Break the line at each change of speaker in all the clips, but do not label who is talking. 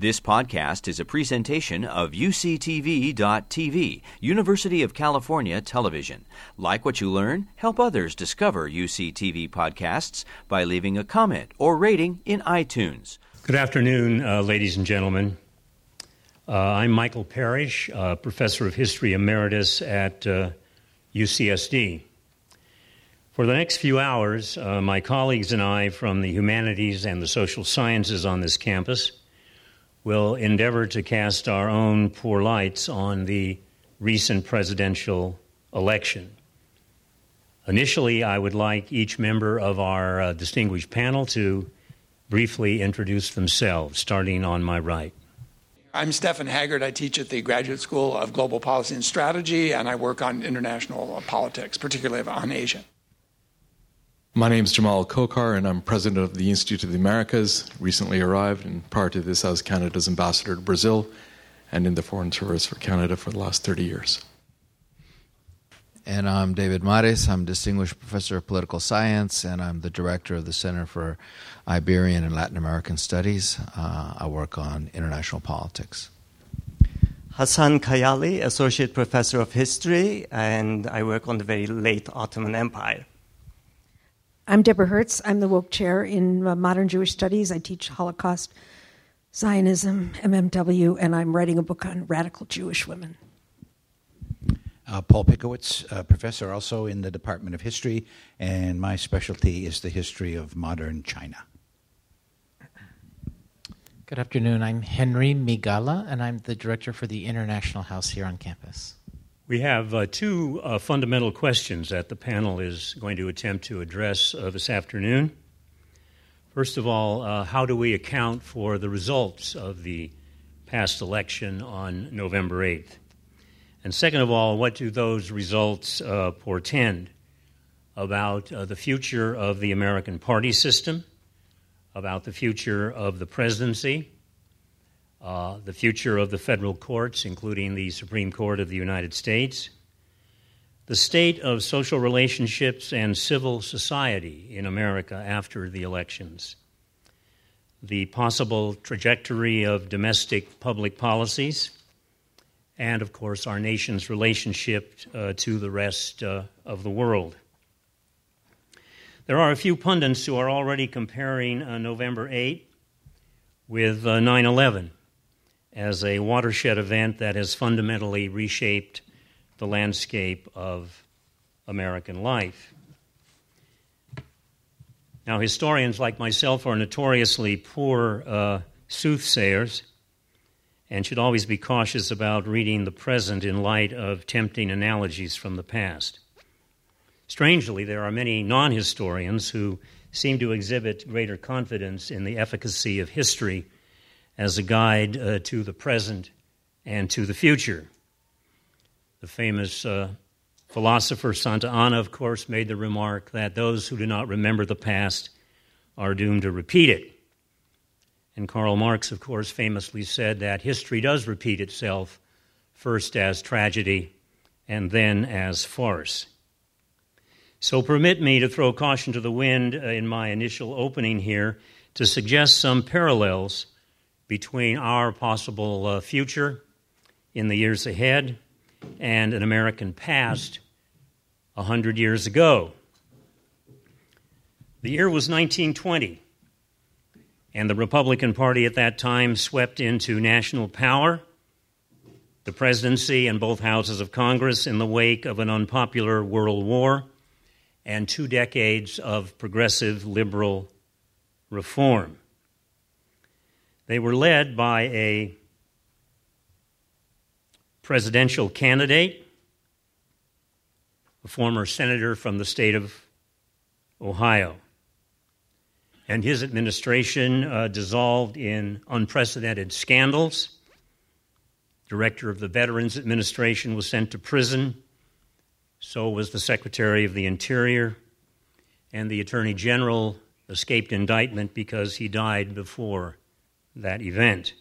This podcast is a presentation of UCTV.tv, University of California Television. Like what you learn, help others discover UCTV podcasts by leaving a comment or rating in iTunes.
Good afternoon, uh, ladies and gentlemen. Uh, I'm Michael Parrish, uh, Professor of History Emeritus at UCSD. Uh, For the next few hours, uh, my colleagues and I from the humanities and the social sciences on this campus will endeavor to cast our own poor lights on the recent presidential election. Initially, I would like each member of our uh, distinguished panel to briefly introduce themselves, starting on my right.
I'm Stephan Haggard. I teach at the Graduate School of Global Policy and Strategy, and I work on international politics, particularly on Asia.
My name is Jamal Khokhar, and I'm president of the Institute of the Americas. Recently arrived, and prior to this, I was Canada's ambassador to Brazil and in the Foreign Service for Canada for the last 30 years.
And I'm David Mares. I'm Distinguished Professor of Political Science, and I'm the director of the Center for Iberian and Latin American Studies. Uh, I work on international politics.
Hassan Kayali, Associate Professor of History, and I work on the very late Ottoman Empire.
I'm Deborah Hertz. I'm the Wouk Chair in uh, Modern Jewish Studies. I teach Holocaust, Zionism, MMW, and I'm writing a book on radical Jewish women.
Uh, Paul Pickowicz, uh, professor also in the Department of History, and my specialty is the history of modern China.
Good afternoon. I'm Henry Migala, and I'm the director for the International House here on campus.
We have uh, two uh, fundamental questions that the panel is going to attempt to address uh, this afternoon. First of all, uh, how do we account for the results of the past election on November 8th? And second of all, what do those results uh, portend about uh, the future of the American party system, about the future of the presidency, uh, the future of the federal courts, including the Supreme Court of the United States, the state of social relationships and civil society in America after the elections, the possible trajectory of domestic public policies, and of course, our nation's relationship uh, to the rest uh, of the world. There are a few pundits who are already comparing uh, November 8 with uh, 9 11 as a watershed event that has fundamentally reshaped the landscape of American life. Now, historians like myself are notoriously poor uh, soothsayers and should always be cautious about reading the present in light of tempting analogies from the past. Strangely, there are many non historians who seem to exhibit greater confidence in the efficacy of history as a guide uh, to the present and to the future. The famous uh, philosopher Santayana, of course, made the remark that those who do not remember the past are doomed to repeat it. And Karl Marx, of course, famously said that history does repeat itself, first as tragedy and then as farce. So permit me to throw caution to the wind uh, in my initial opening here to suggest some parallels between our possible uh, future in the years ahead and an American past a hundred years ago. The year was 1920, and the Republican Party at that time swept into national power, the presidency, and both houses of Congress in the wake of an unpopular world war and two decades of progressive liberal reform. They were led by a presidential candidate, a former senator from the state of Ohio. And his administration uh, dissolved in unprecedented scandals. Director of the Veterans Administration was sent to prison. So was the Secretary of the Interior. And the Attorney General escaped indictment because he died before that event.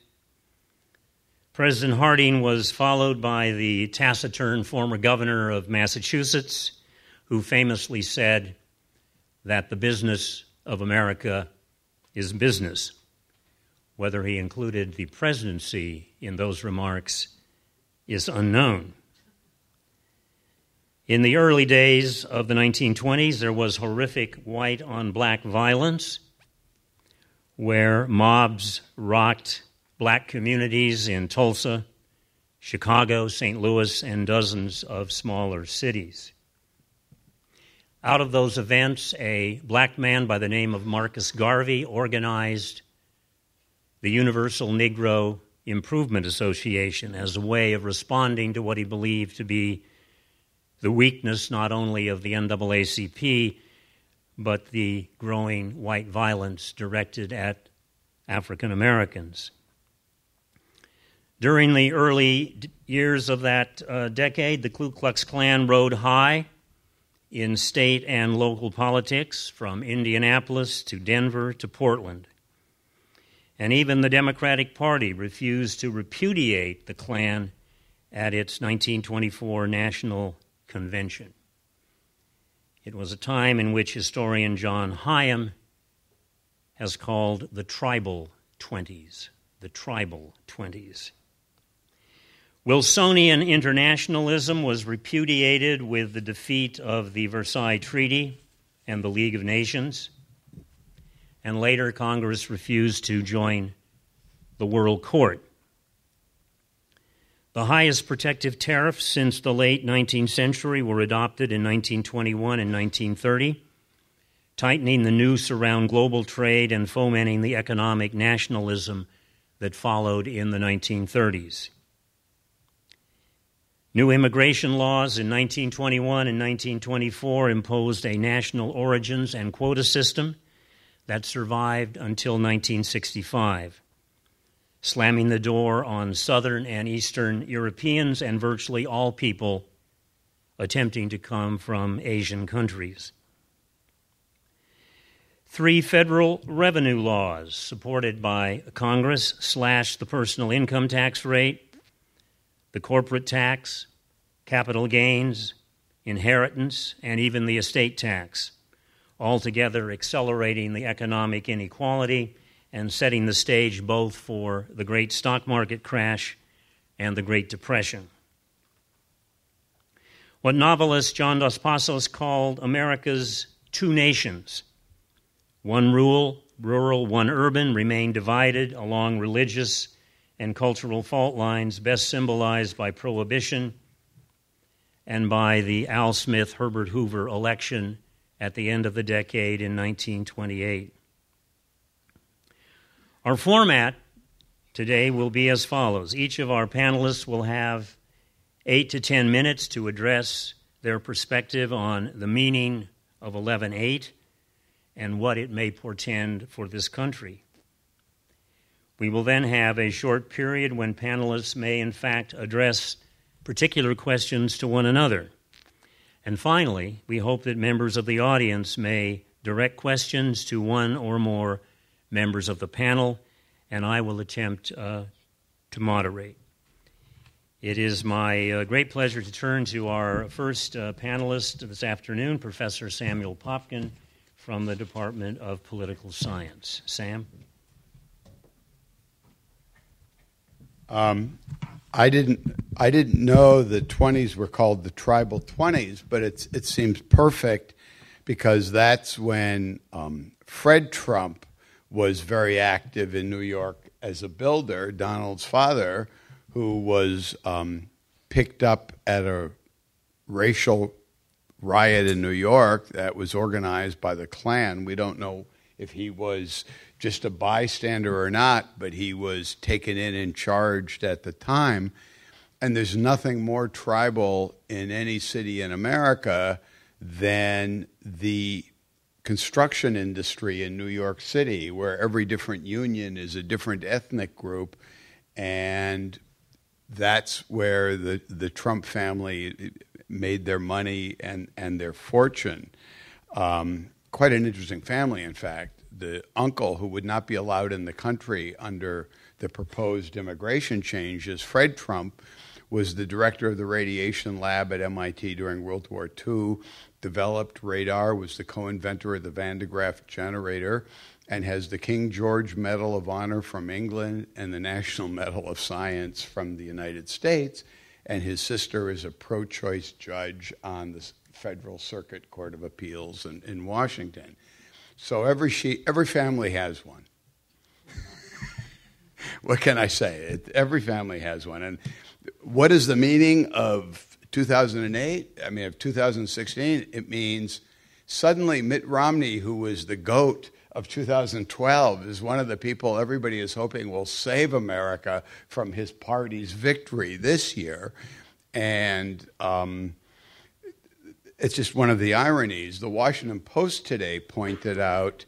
President Harding was followed by the taciturn former governor of Massachusetts, who famously said that the business of America is business. Whether he included the presidency in those remarks is unknown. In the early days of the 1920s, there was horrific white on black violence where mobs rocked black communities in Tulsa, Chicago, St. Louis, and dozens of smaller cities. Out of those events, a black man by the name of Marcus Garvey organized the Universal Negro Improvement Association as a way of responding to what he believed to be the weakness not only of the NAACP, but the growing white violence directed at African Americans. During the early years of that uh, decade, the Ku Klux Klan rode high in state and local politics, from Indianapolis to Denver to Portland. And even the Democratic Party refused to repudiate the Klan at its 1924 National Convention. It was a time in which historian John Higham has called the tribal 20s. The tribal 20s. Wilsonian internationalism was repudiated with the defeat of the Versailles Treaty and the League of Nations, and later Congress refused to join the World Court. The highest protective tariffs since the late 19th century were adopted in 1921 and 1930, tightening the noose around global trade and fomenting the economic nationalism that followed in the 1930s. New immigration laws in 1921 and 1924 imposed a national origins and quota system that survived until 1965, slamming the door on Southern and Eastern Europeans and virtually all people attempting to come from Asian countries. Three federal revenue laws supported by Congress slashed the personal income tax rate the corporate tax, capital gains, inheritance, and even the estate tax, altogether accelerating the economic inequality and setting the stage both for the great stock market crash and the Great Depression. What novelist John Dos Passos called America's two nations, one rural, rural, one urban, remain divided along religious and cultural fault lines, best symbolized by prohibition and by the Al Smith Herbert Hoover election at the end of the decade in 1928. Our format today will be as follows each of our panelists will have eight to ten minutes to address their perspective on the meaning of 11.8 and what it may portend for this country. We will then have a short period when panelists may, in fact, address particular questions to one another. And finally, we hope that members of the audience may direct questions to one or more members of the panel, and I will attempt uh, to moderate. It is my uh, great pleasure to turn to our first uh, panelist this afternoon, Professor Samuel Popkin from the Department of Political Science. Sam?
Um, I didn't I didn't know the 20s were called the tribal 20s, but it's it seems perfect because that's when um, Fred Trump was very active in New York as a builder. Donald's father, who was um, picked up at a racial riot in New York that was organized by the Klan. We don't know if he was just a bystander or not, but he was taken in and charged at the time. And there's nothing more tribal in any city in America than the construction industry in New York City, where every different union is a different ethnic group. And that's where the, the Trump family made their money and, and their fortune. Um, quite an interesting family, in fact the uncle who would not be allowed in the country under the proposed immigration changes, Fred Trump, was the director of the radiation lab at MIT during World War II, developed radar, was the co inventor of the Van de Graaff generator, and has the King George Medal of Honor from England and the National Medal of Science from the United States. And his sister is a pro choice judge on the Federal Circuit Court of Appeals in, in Washington. So every, she, every family has one. what can I say? Every family has one. And what is the meaning of 2008? I mean, of 2016? It means suddenly Mitt Romney, who was the GOAT of 2012 is one of the people everybody is hoping will save America from his party's victory this year. And um, it's just one of the ironies. The Washington Post today pointed out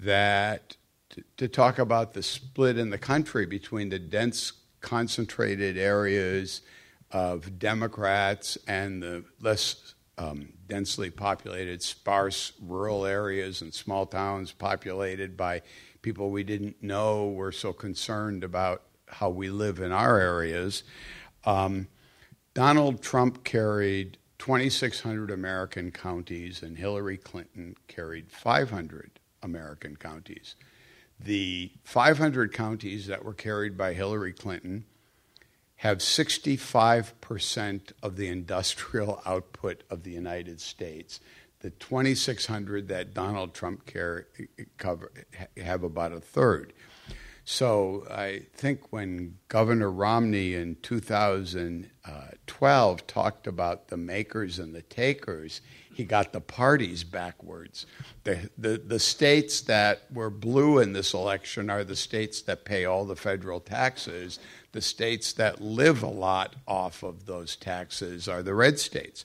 that to, to talk about the split in the country between the dense, concentrated areas of Democrats and the less um, densely populated, sparse rural areas and small towns populated by people we didn't know were so concerned about how we live in our areas. Um, Donald Trump carried 2,600 American counties, and Hillary Clinton carried 500 American counties. The 500 counties that were carried by Hillary Clinton have 65% of the industrial output of the United States. The 2,600 that Donald Trump care, eh, cover, have about a third. So I think when Governor Romney in 2012 talked about the makers and the takers, he got the parties backwards. The, the, the states that were blue in this election are the states that pay all the federal taxes. The states that live a lot off of those taxes are the red states.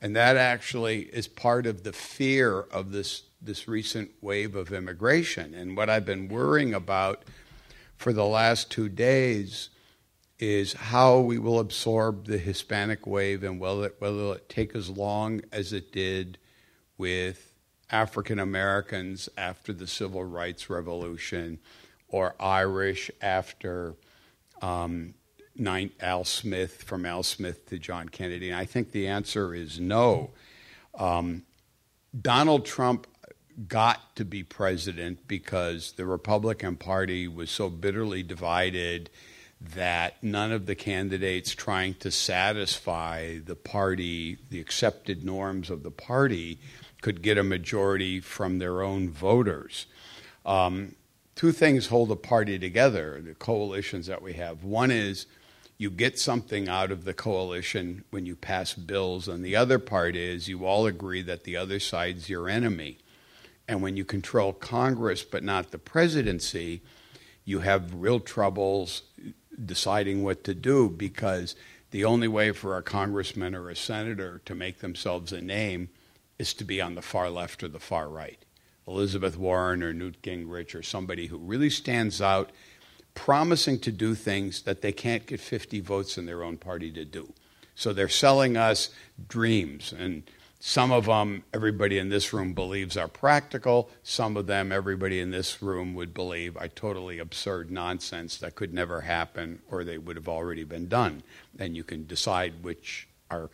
And that actually is part of the fear of this, this recent wave of immigration. And what I've been worrying about for the last two days is how we will absorb the Hispanic wave and will it, will it take as long as it did with African Americans after the Civil Rights Revolution or Irish after um, nine, Al Smith, from Al Smith to John Kennedy? And I think the answer is no. Um, Donald Trump got to be president because the Republican Party was so bitterly divided that none of the candidates trying to satisfy the party, the accepted norms of the party, could get a majority from their own voters. Um, two things hold a party together, the coalitions that we have. One is you get something out of the coalition when you pass bills, and the other part is you all agree that the other side's your enemy. And when you control Congress but not the presidency, you have real troubles deciding what to do because the only way for a congressman or a senator to make themselves a name is to be on the far left or the far right. Elizabeth Warren or Newt Gingrich or somebody who really stands out promising to do things that they can't get 50 votes in their own party to do. So they're selling us dreams. And some of them, everybody in this room believes are practical. Some of them, everybody in this room would believe are totally absurd nonsense that could never happen or they would have already been done. And you can decide which are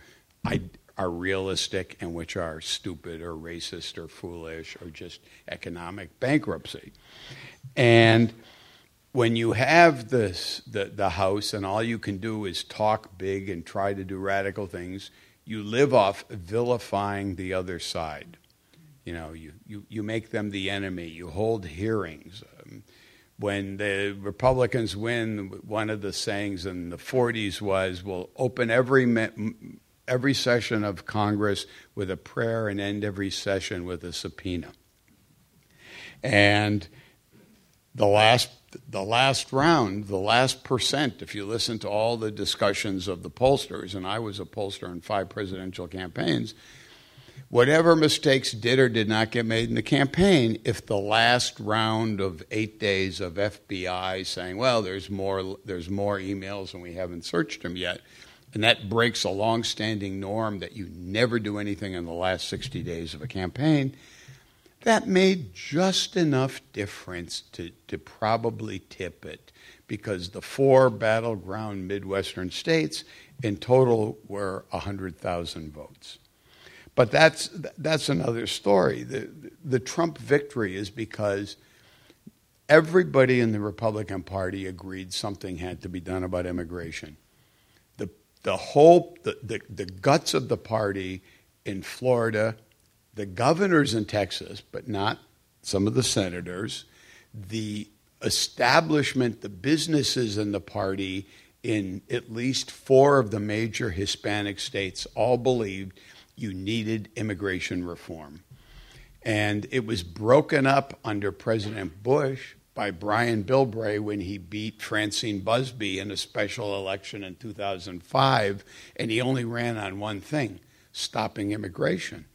are realistic and which are stupid or racist or foolish or just economic bankruptcy. And when you have this, the, the house and all you can do is talk big and try to do radical things, you live off vilifying the other side. You know, you, you, you make them the enemy, you hold hearings. Um, when the Republicans win, one of the sayings in the 40s was, we'll open every every session of Congress with a prayer and end every session with a subpoena. And the last the last round, the last percent, if you listen to all the discussions of the pollsters, and I was a pollster in five presidential campaigns, whatever mistakes did or did not get made in the campaign, if the last round of eight days of FBI saying, well, there's more, there's more emails and we haven't searched them yet, and that breaks a long-standing norm that you never do anything in the last 60 days of a campaign, that made just enough difference to, to probably tip it because the four battleground Midwestern states in total were 100,000 votes. But that's, that's another story. The, the Trump victory is because everybody in the Republican Party agreed something had to be done about immigration. The, whole, the, the, the guts of the party in Florida, the governors in Texas, but not some of the senators, the establishment, the businesses in the party in at least four of the major Hispanic states all believed you needed immigration reform. And it was broken up under President Bush by Brian Bilbray when he beat Francine Busby in a special election in 2005, and he only ran on one thing stopping immigration.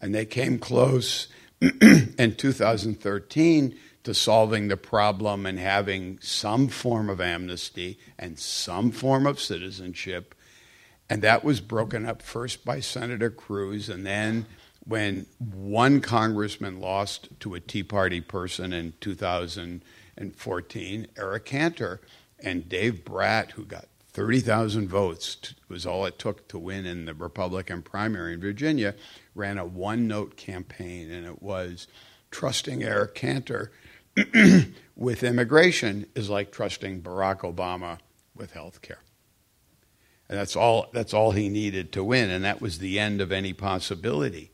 And they came close in 2013 to solving the problem and having some form of amnesty and some form of citizenship. And that was broken up first by Senator Cruz and then when one congressman lost to a Tea Party person in 2014, Eric Cantor, and Dave Brat, who got 30,000 votes, was all it took to win in the Republican primary in Virginia, ran a one note campaign, and it was trusting Eric Cantor with immigration is like trusting Barack Obama with health care. And that's all, that's all he needed to win, and that was the end of any possibility.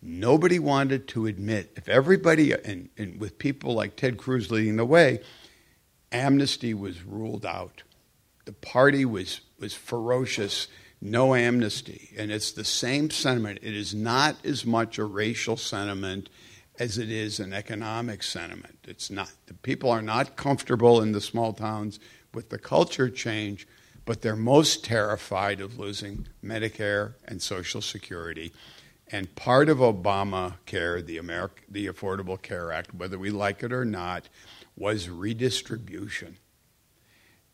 Nobody wanted to admit, if everybody, and, and with people like Ted Cruz leading the way, amnesty was ruled out. The party was, was ferocious, no amnesty. And it's the same sentiment. It is not as much a racial sentiment as it is an economic sentiment. It's not. The people are not comfortable in the small towns with the culture change, but they're most terrified of losing Medicare and Social Security and part of Obamacare, the, America, the Affordable Care Act, whether we like it or not, was redistribution.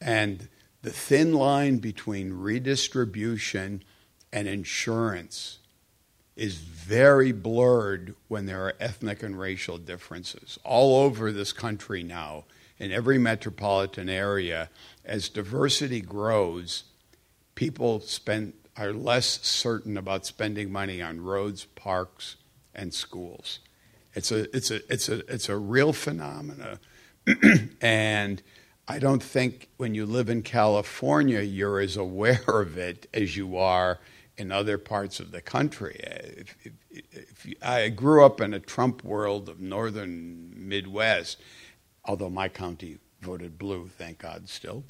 And the thin line between redistribution and insurance is very blurred when there are ethnic and racial differences. All over this country now, in every metropolitan area, as diversity grows, people spend are less certain about spending money on roads, parks, and schools. It's a, it's a, it's a, it's a real phenomena. and I don't think when you live in California, you're as aware of it as you are in other parts of the country. If, if, if you, I grew up in a Trump world of northern Midwest, although my county voted blue, thank God, still.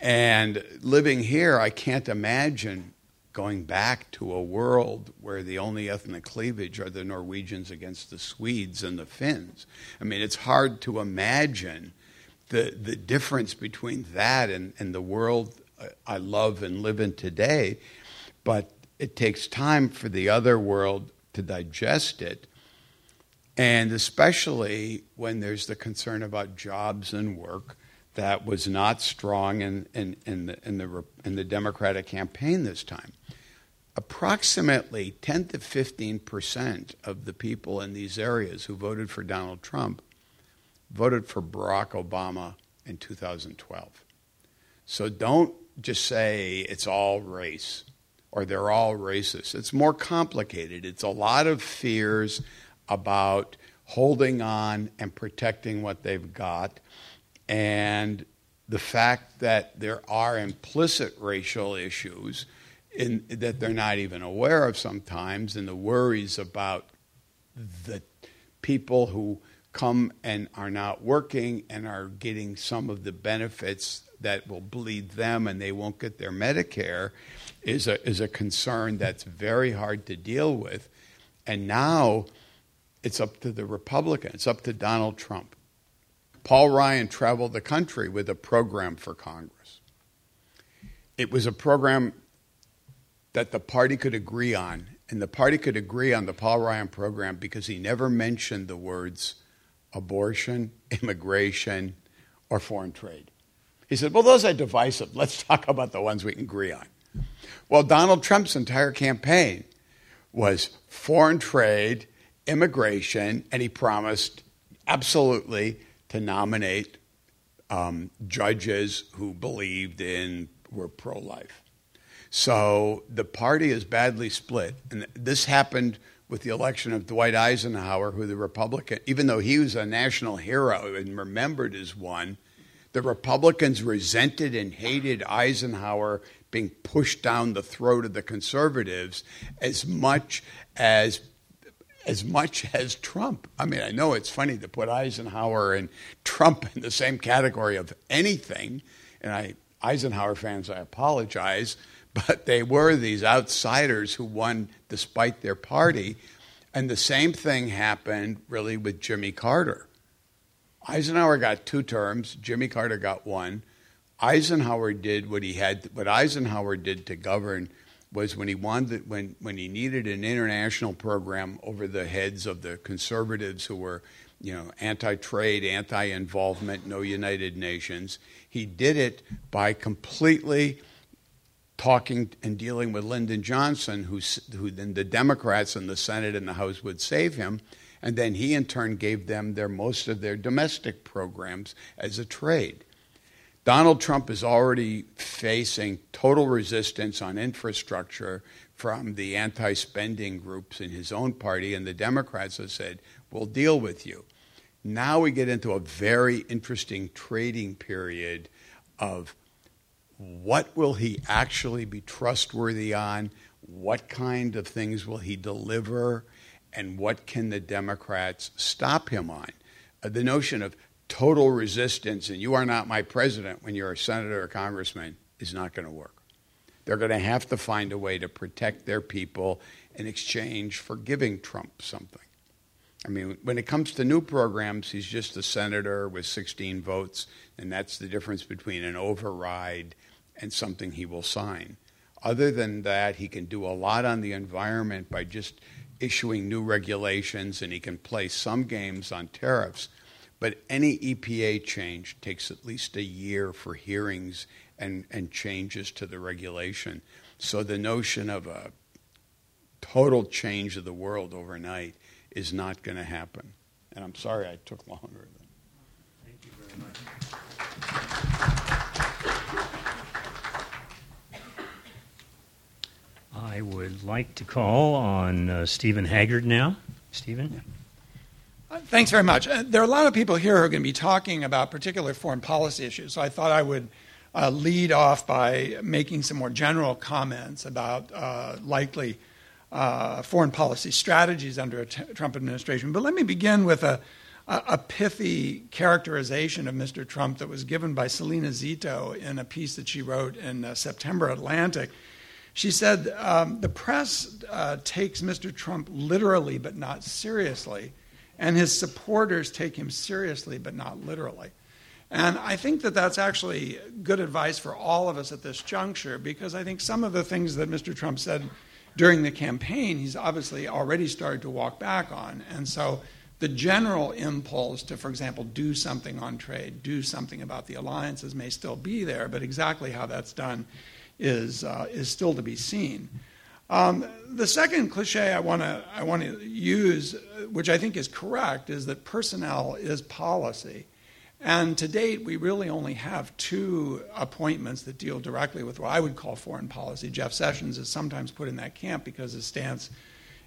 And living here, I can't imagine going back to a world where the only ethnic cleavage are the Norwegians against the Swedes and the Finns. I mean, it's hard to imagine the, the difference between that and, and the world I love and live in today, but it takes time for the other world to digest it. And especially when there's the concern about jobs and work that was not strong in, in, in, the, in, the, in the Democratic campaign this time. Approximately 10 to 15 percent of the people in these areas who voted for Donald Trump voted for Barack Obama in 2012. So don't just say it's all race or they're all racist. It's more complicated. It's a lot of fears about holding on and protecting what they've got and the fact that there are implicit racial issues in, that they're not even aware of sometimes, and the worries about the people who come and are not working and are getting some of the benefits that will bleed them and they won't get their Medicare is a, is a concern that's very hard to deal with. And now it's up to the Republicans, it's up to Donald Trump Paul Ryan traveled the country with a program for Congress. It was a program that the party could agree on, and the party could agree on the Paul Ryan program because he never mentioned the words abortion, immigration, or foreign trade. He said, Well, those are divisive. Let's talk about the ones we can agree on. Well, Donald Trump's entire campaign was foreign trade, immigration, and he promised absolutely to nominate um, judges who believed in were pro-life. So the party is badly split, and this happened with the election of Dwight Eisenhower, who the Republican, even though he was a national hero and remembered as one, the Republicans resented and hated Eisenhower being pushed down the throat of the conservatives as much as as much as Trump. I mean, I know it's funny to put Eisenhower and Trump in the same category of anything, and I Eisenhower fans, I apologize, but they were these outsiders who won despite their party. And the same thing happened really with Jimmy Carter. Eisenhower got two terms, Jimmy Carter got one. Eisenhower did what he had what Eisenhower did to govern was when he wanted when when he needed an international program over the heads of the conservatives who were you know anti-trade, anti-involvement, no United Nations. He did it by completely talking and dealing with Lyndon Johnson, who, who then the Democrats in the Senate and the House would save him, and then he in turn gave them their most of their domestic programs as a trade. Donald Trump is already facing total resistance on infrastructure from the anti spending groups in his own party, and the Democrats have said, We'll deal with you. Now we get into a very interesting trading period of what will he actually be trustworthy on? What kind of things will he deliver? And what can the Democrats stop him on? Uh, the notion of total resistance and you are not my president when you're a senator or congressman is not going to work. They're going to have to find a way to protect their people in exchange for giving Trump something. I mean, when it comes to new programs, he's just a senator with 16 votes, and that's the difference between an override and something he will sign. Other than that, he can do a lot on the environment by just issuing new regulations, and he can play some games on tariffs. But any EPA change takes at least a year for hearings and, and changes to the regulation. So the notion of a total change of the world overnight is not going to happen. And I'm sorry I took longer than.
Thank you very much. I would like to call on uh, Stephan Haggard now. Stephan?
Uh, thanks very much. Uh, there are a lot of people here who are going to be talking about particular foreign policy issues, so I thought I would uh, lead off by making some more general comments about uh, likely uh, foreign policy strategies under a t- Trump administration. But let me begin with a, a, a, pithy characterization of Mr. Trump that was given by Salena Zito in a piece that she wrote in uh, September Atlantic. She said, um, The press uh, takes Mr. Trump literally but not seriously, and his supporters take him seriously but not literally. And I think that that's actually good advice for all of us at this juncture because I think some of the things that Mr. Trump said during the campaign, he's obviously already started to walk back on. And so the general impulse to, for example, do something on trade, do something about the alliances may still be there, but exactly how that's done is, uh, is still to be seen. Um, the second cliche I want to I want to use, which I think is correct, is that personnel is policy. And to date, we really only have two appointments that deal directly with what I would call foreign policy. Jeff Sessions is sometimes put in that camp because his stance,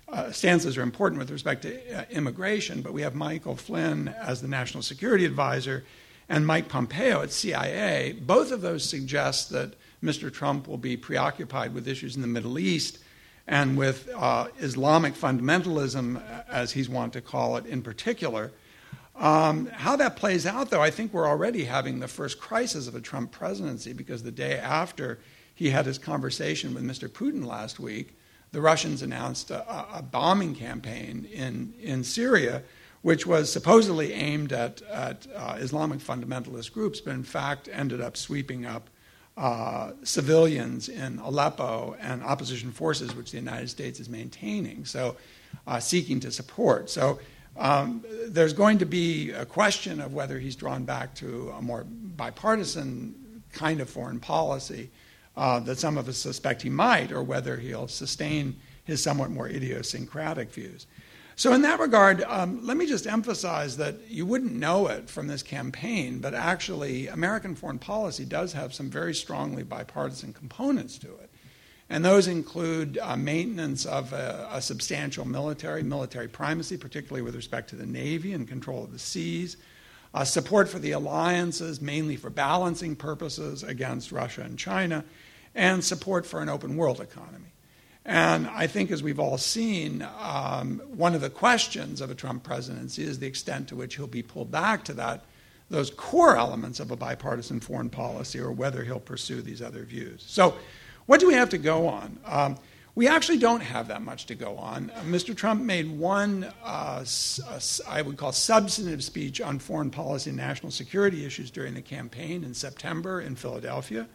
uh, stances are important with respect to uh, immigration, but we have Michael Flynn as the national security advisor and Mike Pompeo at CIA. Both of those suggest that Mr. Trump will be preoccupied with issues in the Middle East and with uh, Islamic fundamentalism, as he's wont to call it in particular. Um, how that plays out, though, I think we're already having the first crisis of a Trump presidency because the day after he had his conversation with Mr. Putin last week, the Russians announced a, a bombing campaign in, in Syria, which was supposedly aimed at, at uh, Islamic fundamentalist groups, but in fact ended up sweeping up uh, civilians in Aleppo and opposition forces, which the United States is maintaining, so uh, seeking to support. So um, there's going to be a question of whether he's drawn back to a more bipartisan kind of foreign policy uh, that some of us suspect he might, or whether he'll sustain his somewhat more idiosyncratic views. So, in that regard, um, let me just emphasize that you wouldn't know it from this campaign, but actually, American foreign policy does have some very strongly bipartisan components to it. And those include uh, maintenance of a, a, substantial military, military primacy, particularly with respect to the Navy and control of the seas, uh, support for the alliances, mainly for balancing purposes against Russia and China, and support for an open world economy. And I think, as we've all seen, um, one of the questions of a Trump presidency is the extent to which he'll be pulled back to that, those core elements of a bipartisan foreign policy, or whether he'll pursue these other views. So, what do we have to go on? Um, we actually don't have that much to go on. Uh, Mr. Trump made one, uh, would call, substantive speech on foreign policy and national security issues during the campaign in September in Philadelphia.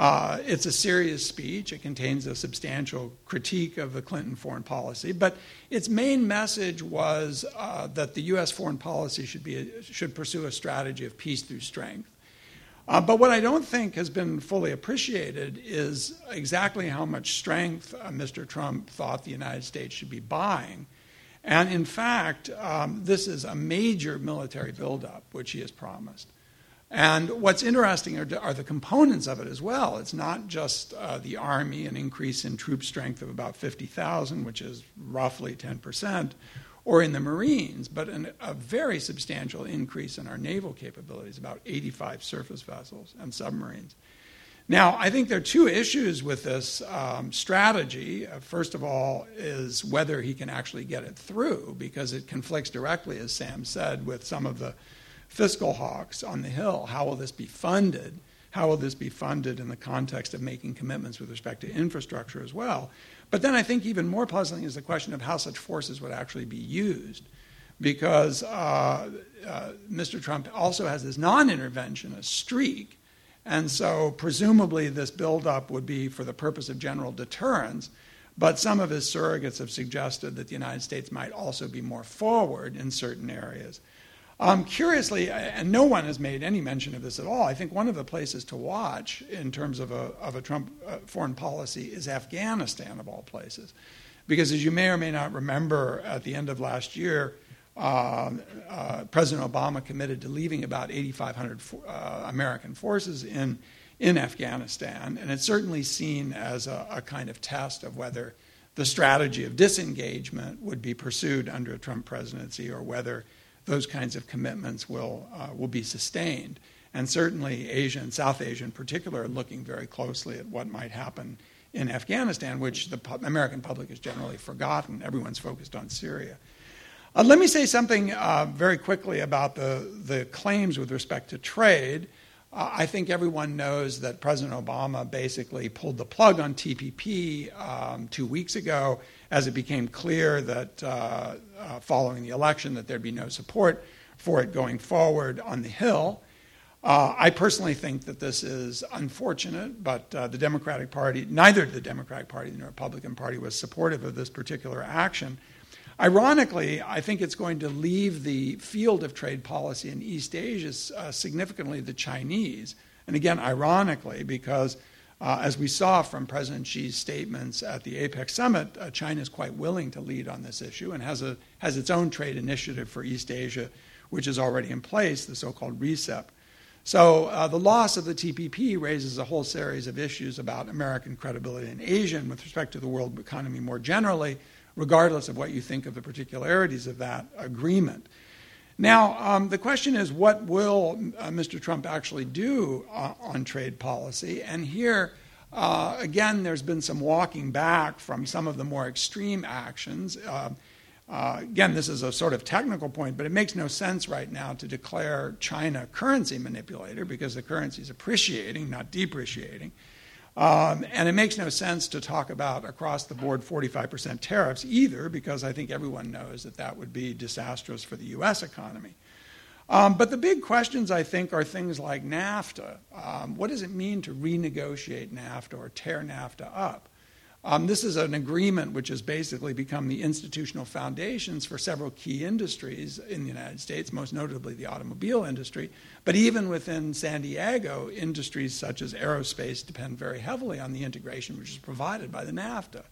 Uh, it's a serious speech. It contains a substantial critique of the Clinton foreign policy, but its main message was uh, that the U.S. foreign policy should, be a, should pursue a strategy of peace through strength. Uh, but what I don't think has been fully appreciated is exactly how much strength uh, Mr. Trump thought the United States should be buying. And in fact, um, this is a major military buildup, which he has promised. And what's interesting are, are, the components of it as well. It's not just uh, the Army, an increase in troop strength of about 50,000, which is roughly 10%, or in the Marines, but an, a very substantial increase in our naval capabilities, about 85 surface vessels and submarines. Now, I think there are two issues with this um, strategy. Uh, first of all, is whether he can actually get it through, because it conflicts directly, as Sam said, with some of the fiscal hawks on the Hill. How will this be funded? How will this be funded in the context of making commitments with respect to infrastructure as well? But then I think even more puzzling is the question of how such forces would actually be used. Because uh, uh, Mr. Trump also has this non interventionist streak. And so presumably this buildup would be for the purpose of general deterrence. But some of his surrogates have suggested that the United States might also be more forward in certain areas. Um, curiously, and no one has made any mention of this at all, I think one of the places to watch in terms of a, of a Trump uh, foreign policy is Afghanistan, of all places. Because as you may or may not remember, at the end of last year, uh, uh, President Obama committed to leaving about 8,500 uh, American forces in, in Afghanistan. And it's certainly seen as a, a kind of test of whether the strategy of disengagement would be pursued under a Trump presidency or whether those kinds of commitments will, uh, will be sustained. And certainly, Asia and South Asia in particular are looking very closely at what might happen in Afghanistan, which the pu- American public has generally forgotten. Everyone's focused on Syria. Uh, let me say something uh, very quickly about the, the claims with respect to trade. Uh, I think everyone knows that President Obama basically pulled the plug on TPP um, two weeks ago as it became clear that uh, uh, following the election that there'd be no support for it going forward on the Hill. Uh, I personally think that this is unfortunate, but uh, the Democratic Party, neither the Democratic Party nor the Republican Party was supportive of this particular action. Ironically, I think it's going to leave the field of trade policy in East Asia uh, significantly the Chinese. And again, ironically, because uh, as we saw from President Xi's statements at the APEC summit, uh, China is quite willing to lead on this issue and has, a, has its own trade initiative for East Asia, which is already in place, the so called RCEP. So uh, the loss of the TPP raises a whole series of issues about American credibility in Asia and with respect to the world economy more generally, regardless of what you think of the particularities of that agreement. Now, um, the question is what will uh, Mr. Trump actually do uh, on trade policy? And here, uh, again, there's been some walking back from some of the more extreme actions. Uh, uh, again, this is a sort of technical point, but it makes no sense right now to declare China currency manipulator because the currency is appreciating, not depreciating. Um, and it makes no sense to talk about across the board 45% tariffs either, because I think everyone knows that that would be disastrous for the US economy. Um, but the big questions, I think, are things like NAFTA. Um, what does it mean to renegotiate NAFTA or tear NAFTA up? Um, this is an agreement which has basically become the institutional foundations for several key industries in the United States, most notably the automobile industry. But even within San Diego, industries such as aerospace depend very heavily on the integration which is provided by the NAFTA.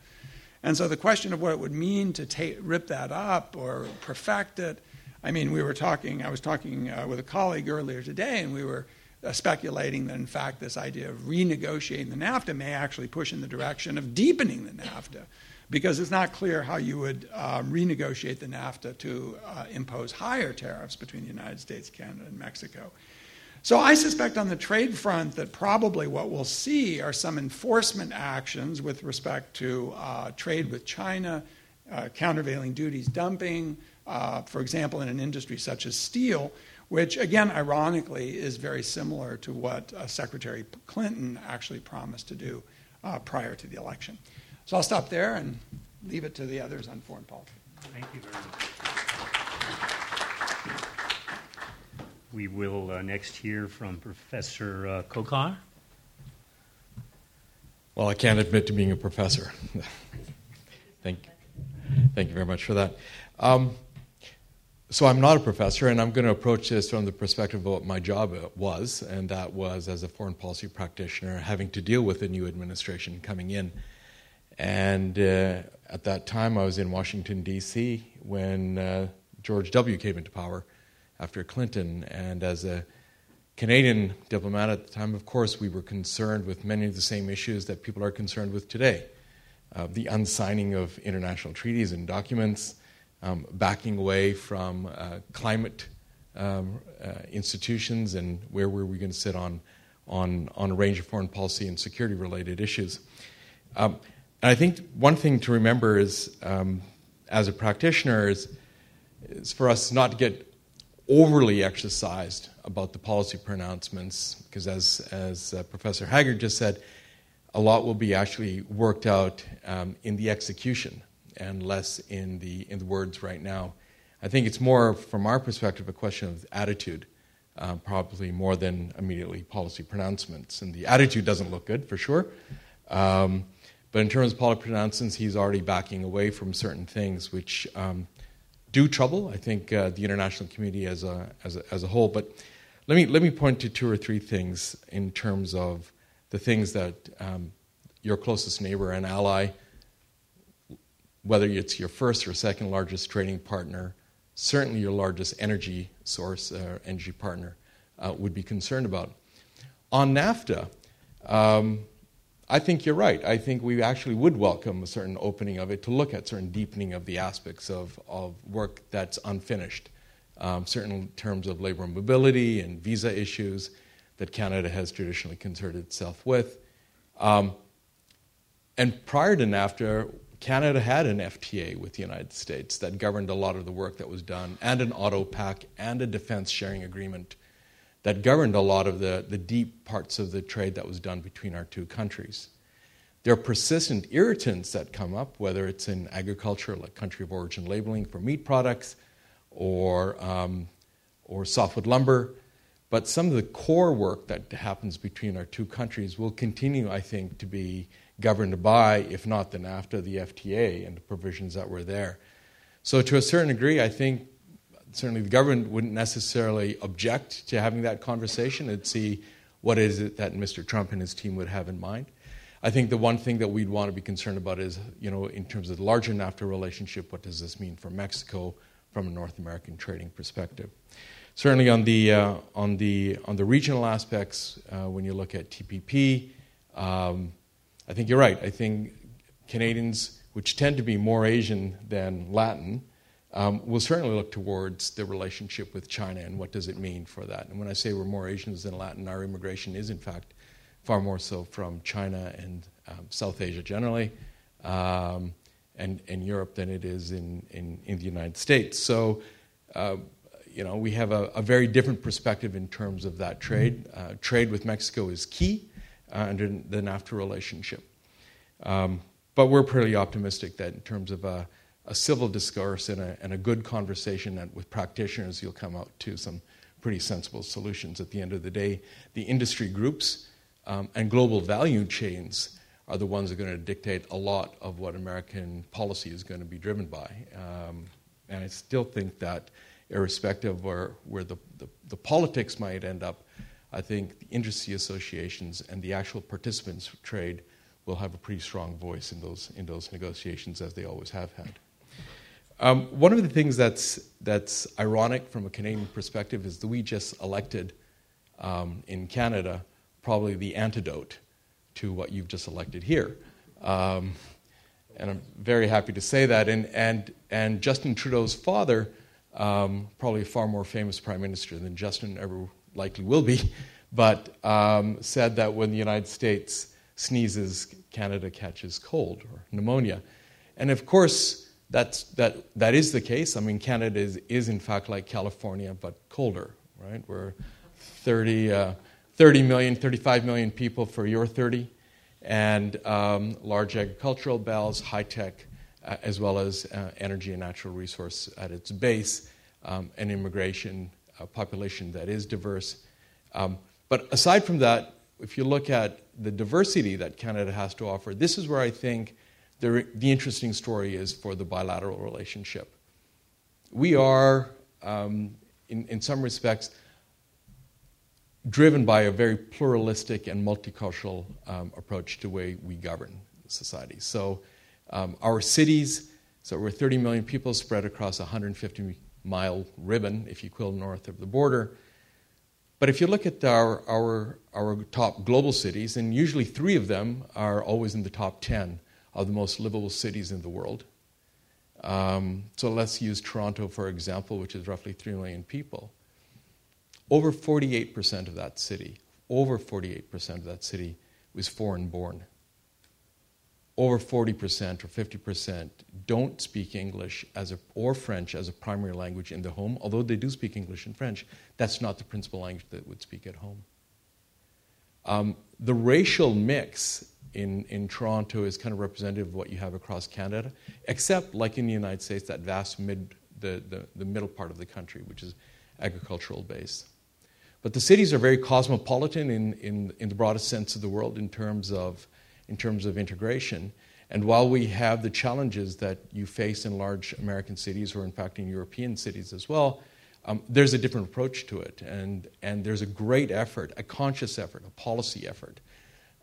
And so the question of what it would mean to take, rip that up or perfect it, I mean, we were talking, I was talking uh, with a colleague earlier today, and we were uh, speculating that, in fact, this idea of renegotiating the NAFTA may actually push in the direction of deepening the NAFTA, because it's not clear how you would uh, renegotiate the NAFTA to uh, impose higher tariffs between the United States, Canada, and Mexico. So I suspect on the trade front that probably what we'll see are some enforcement actions with respect to uh, trade with China, uh, countervailing duties dumping, uh, for example, in an industry such as steel, which, again, ironically, is very similar to what uh, Secretary Clinton actually promised to do uh, prior to the election. So I'll stop there and leave it to the others on foreign policy.
Thank you very much. We will uh, next hear from Professor uh, Kokar.
Well, I can't admit to being a professor. thank, thank you very much for that. Um, so I'm not a professor, and I'm going to approach this from the perspective of what my job was, and that was as a foreign policy practitioner having to deal with a new administration coming in. And uh, at that time, I was in Washington, D.C., when uh, George W. came into power after Clinton. And as a Canadian diplomat at the time, of course, we were concerned with many of the same issues that people are concerned with today uh, the unsigning of international treaties and documents um, backing away from uh, climate um, uh, institutions and where were we going to sit on, on, on a range of foreign policy and security related issues. Um, and I think one thing to remember is, um, as a practitioner, is, is for us not to get overly exercised about the policy pronouncements, because as, as uh, Professor Haggard just said, a lot will be actually worked out um, in the execution and less in the in the words right now. I think it's more, from our perspective, a question of attitude, uh, probably more than immediately policy pronouncements. And the attitude doesn't look good for sure. Um, but in terms of policy pronouncements, he's already backing away from certain things which um, do trouble, I think, uh, the international community as a, as a, as a whole. But let me let me point to two or three things in terms of the things that um, your closest neighbor and ally whether it's your first or second largest trading partner, certainly your largest energy source, uh, energy partner, uh, would be concerned about. On NAFTA, um, I think you're right. I think we actually would welcome a certain opening of it to look at certain deepening of the aspects of, of work that's unfinished, um, certain terms of labor mobility and visa issues that Canada has traditionally concerned itself with. Um, and prior to NAFTA, Canada had an FTA with the United States that governed a lot of the work that was done, and an auto pact and a defense sharing agreement that governed a lot of the, the deep parts of the trade that was done between our two countries. There are persistent irritants that come up, whether it's in agriculture, like country of origin labeling for meat products, or, um, or softwood lumber. But some of the core work that happens between our two countries will continue, I think, to be governed by, if not the NAFTA, the FTA and the provisions that were there. So, to a certain degree, I think certainly the government wouldn't necessarily object to having that conversation and see what is it that Mr. Trump and his team would have in mind. I think the one thing that we'd want to be concerned about is, you know, in terms of the larger NAFTA relationship, what does this mean for Mexico from a North American trading perspective? Certainly on the, uh, on the, on the regional aspects, uh, when you look at TPP, um, I think you're right. I think Canadians, which tend to be more Asian than Latin, um, will certainly look towards the relationship with China and what does it mean for that. And when I say we're more Asians than Latin, our immigration is in fact far more so from China and um, South Asia generally, um, and, Europe than it is in, in, in the United States. So, uh, you know, we have a, a, very different perspective in terms of that trade. Uh, trade with Mexico is key under the NAFTA relationship. Um, but we're pretty optimistic that in terms of a, a civil discourse and a, and a, good conversation with practitioners, you'll come out to some pretty sensible solutions. At the end of the day, the industry groups um, and global value chains are the ones that are going to dictate a lot of what American policy is going to be driven by. Um, and I still think that, irrespective of where, where the, the, the politics might end up, I think the industry associations and the actual participants trade will have a pretty strong voice in those, in those negotiations, as they always have had. Um, one of the things that's, that's ironic from a Canadian perspective is that we just elected um, in Canada, probably the antidote to what you've just elected here. Um, and I'm very happy to say that. And, and, and Justin Trudeau's father, um, probably a far more famous prime minister than Justin ever likely will be, but um, said that when the United States sneezes, Canada catches cold or pneumonia. And of course, that's, that, that is the case. I mean, Canada is, is in fact like California, but colder, right? We're 30, uh, 30 million, 35 million people for your 30 and um, large agricultural belts, high tech, uh, as well as uh, energy and natural resource at its base, um, an immigration uh, population that is diverse. Um, but aside from that, if you look at the diversity that Canada has to offer, this is where I think the, the interesting story is for the bilateral relationship. We are, um, in, in some respects, driven by a very pluralistic and multicultural um, approach to the way we govern society. So, um, our cities, so we're 30 million people spread across 150 mile ribbon, if you will, north of the border. But if you look at our, our, our top global cities, and usually three of them are always in the top 10 of the most livable cities in the world. Um, so let's use Toronto, for example, which is roughly 3 million people. Over 48% of that city, over 48% of that city was foreign born. Over 40% or 50% don't speak English as a, or French as a primary language in the home, although they do speak English and French. That's not the principal language that would speak at home. Um, the racial mix in, in Toronto is kind of representative of what you have across Canada, except like in the United States, that vast mid, the, the, the middle part of the country, which is agricultural based. But the cities are very cosmopolitan in, in, in the broadest sense of the word in terms of, in terms of integration. And while we have the challenges that you face in large American cities, or in fact in European cities as well, um, there's a different approach to it. And, and there's a great effort, a conscious effort, a policy effort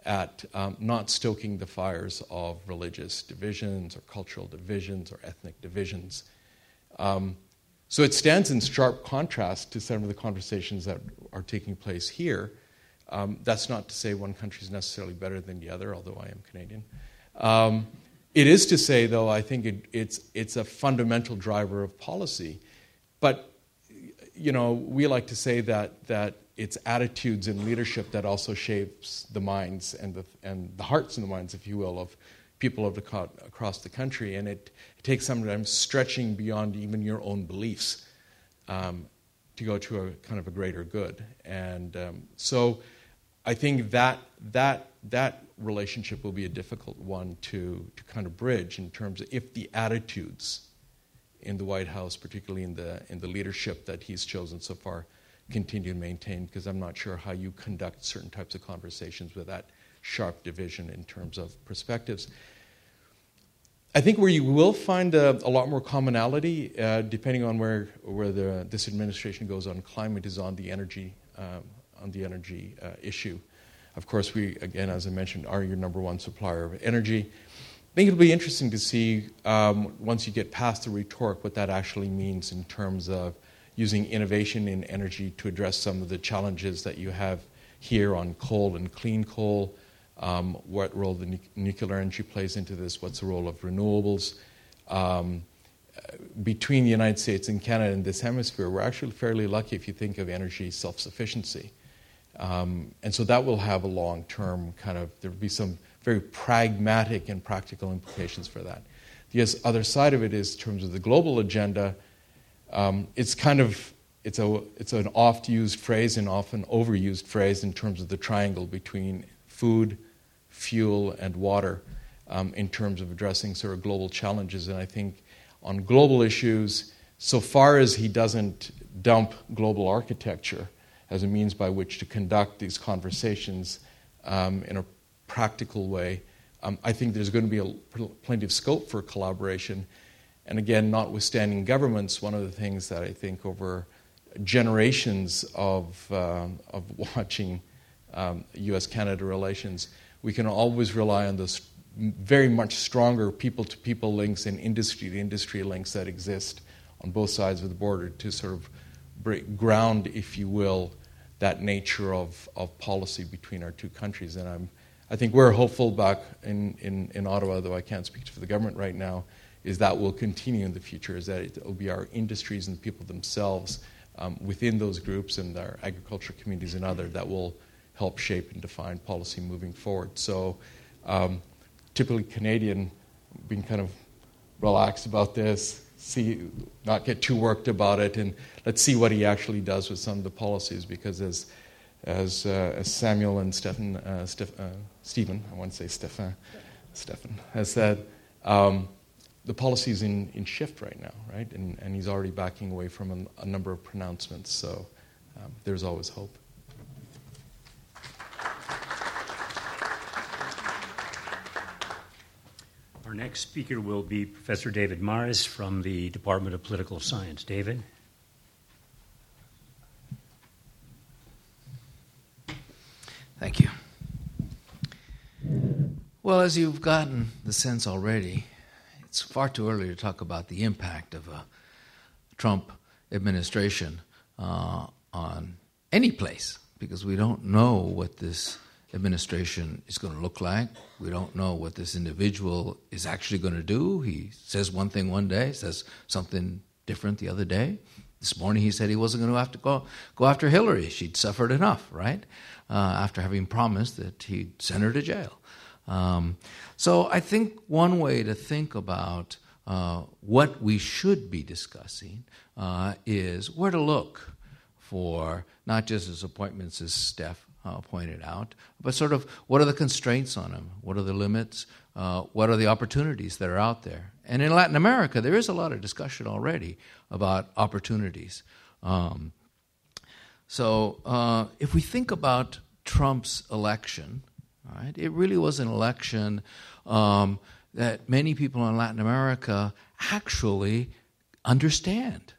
at um, not stoking the fires of religious divisions or cultural divisions or ethnic divisions. Um, so it stands in sharp contrast to some of the conversations that are taking place here. Um, that's not to say one country is necessarily better than the other, although I am Canadian. Um, it is to say, though, I think it, it's, it's a fundamental driver of policy. But, you know, we like to say that, that it's attitudes and leadership that also shapes the minds and the, and the hearts and the minds, if you will, of people of the, across the country. And it, it, takes sometimes stretching beyond even your own beliefs um, to go to a kind of a greater good. And um, so I think that, that, that relationship will be a difficult one to, to kind of bridge in terms of if the attitudes in the White House, particularly in the, in the leadership that he's chosen so far, continue to maintain, because I'm not sure how you conduct certain types of conversations with that sharp division in terms of perspectives. I think where you will find a, a lot more commonality, uh, depending on where, where the, this administration goes on climate, is on the energy, um, on the energy uh, issue. Of course, we, again, as I mentioned, are your number one supplier of energy. I think it'll be interesting to see um, once you get past the rhetoric what that actually means in terms of using innovation in energy to address some of the challenges that you have here on coal and clean coal. Um, what role the nu- nuclear energy plays into this? What's the role of renewables? Um, between the United States and Canada in this hemisphere, we're actually fairly lucky if you think of energy self sufficiency. Um, and so that will have a long term kind of, there will be some very pragmatic and practical implications for that. The other side of it is, in terms of the global agenda, um, it's kind of it's, a, it's an oft used phrase and often overused phrase in terms of the triangle between food, fuel, and water um, in terms of addressing sort of global challenges. And I think on global issues, so far as he doesn't dump global architecture as a means by which to conduct these conversations um, in a practical way, um, I think there's going to be a, plenty of scope for collaboration. And again, notwithstanding governments, one of the things that I think over generations of, uh, of watching um, US Canada relations, we can always rely on those very much stronger people to people links and industry to industry links that exist on both sides of the border to sort of ground, if you will, that nature of, of policy between our two countries. And I'm, I think we're hopeful back in, in, in Ottawa, though I can't speak for the government right now, is that will continue in the future, is that it will be our industries and people themselves um, within those groups and our agriculture communities and other that will help shape and define policy moving forward. So, um, typically Canadian, being kind of relaxed about this, see, not get too worked about it, and let's see what he actually does with some of the policies. Because as as, uh, as Samuel and Stephen, uh, Steph, uh, Stephen, I want to say Stephen, Stephen has said, um, the policy is in, in shift right now, right? And, and he's already backing away from a, a number of pronouncements. So um, there's always hope.
Our next speaker will be Professor David Mares from the Department of Political Science. David?
Thank you. Well, as you've gotten the sense already, it's far too early to talk about the impact of a Trump administration uh, on any place because we don't know what this administration is going to look like. We don't know what this individual is actually going to do. He says one thing one day, says something different the other day. This morning he said he wasn't going to have to go, go after Hillary. She'd suffered enough, right? Uh, after having promised that he'd send her to jail. Um, so I think one way to think about uh, what we should be discussing uh, is where to look for not just his appointments, as Steph uh, pointed out, but sort of what are the constraints on them? What are the limits? Uh, what are the opportunities that are out there? And in Latin America, there is a lot of discussion already about opportunities. Um, so uh, if we think about Trump's election, right, it really was an election um, that many people in Latin America actually understand.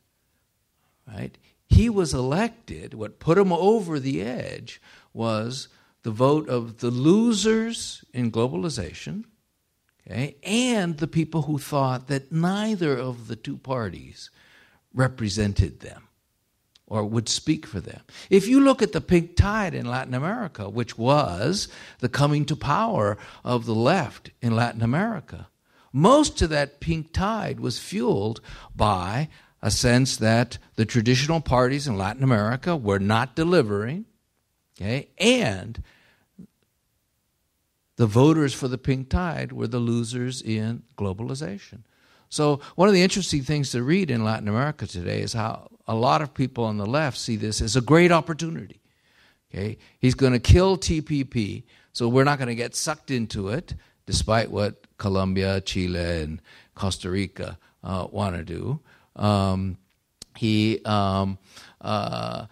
Right? He was elected, what put him over the edge was the vote of the losers in globalization, okay, and the people who thought that neither of the two parties represented them or would speak for them. If you look at the pink tide in Latin America, which was the coming to power of the left in Latin America, most of that pink tide was fueled by a sense that the traditional parties in Latin America were not delivering Okay? And the voters for the pink tide were the losers in globalization. So, one of the interesting things to read in Latin America today is how a lot of people on the left see this as a great opportunity. Okay? He's going to kill TPP, so we're not going to get sucked into it, despite what Colombia, Chile, and Costa Rica uh, want to do. Um, he um, uh,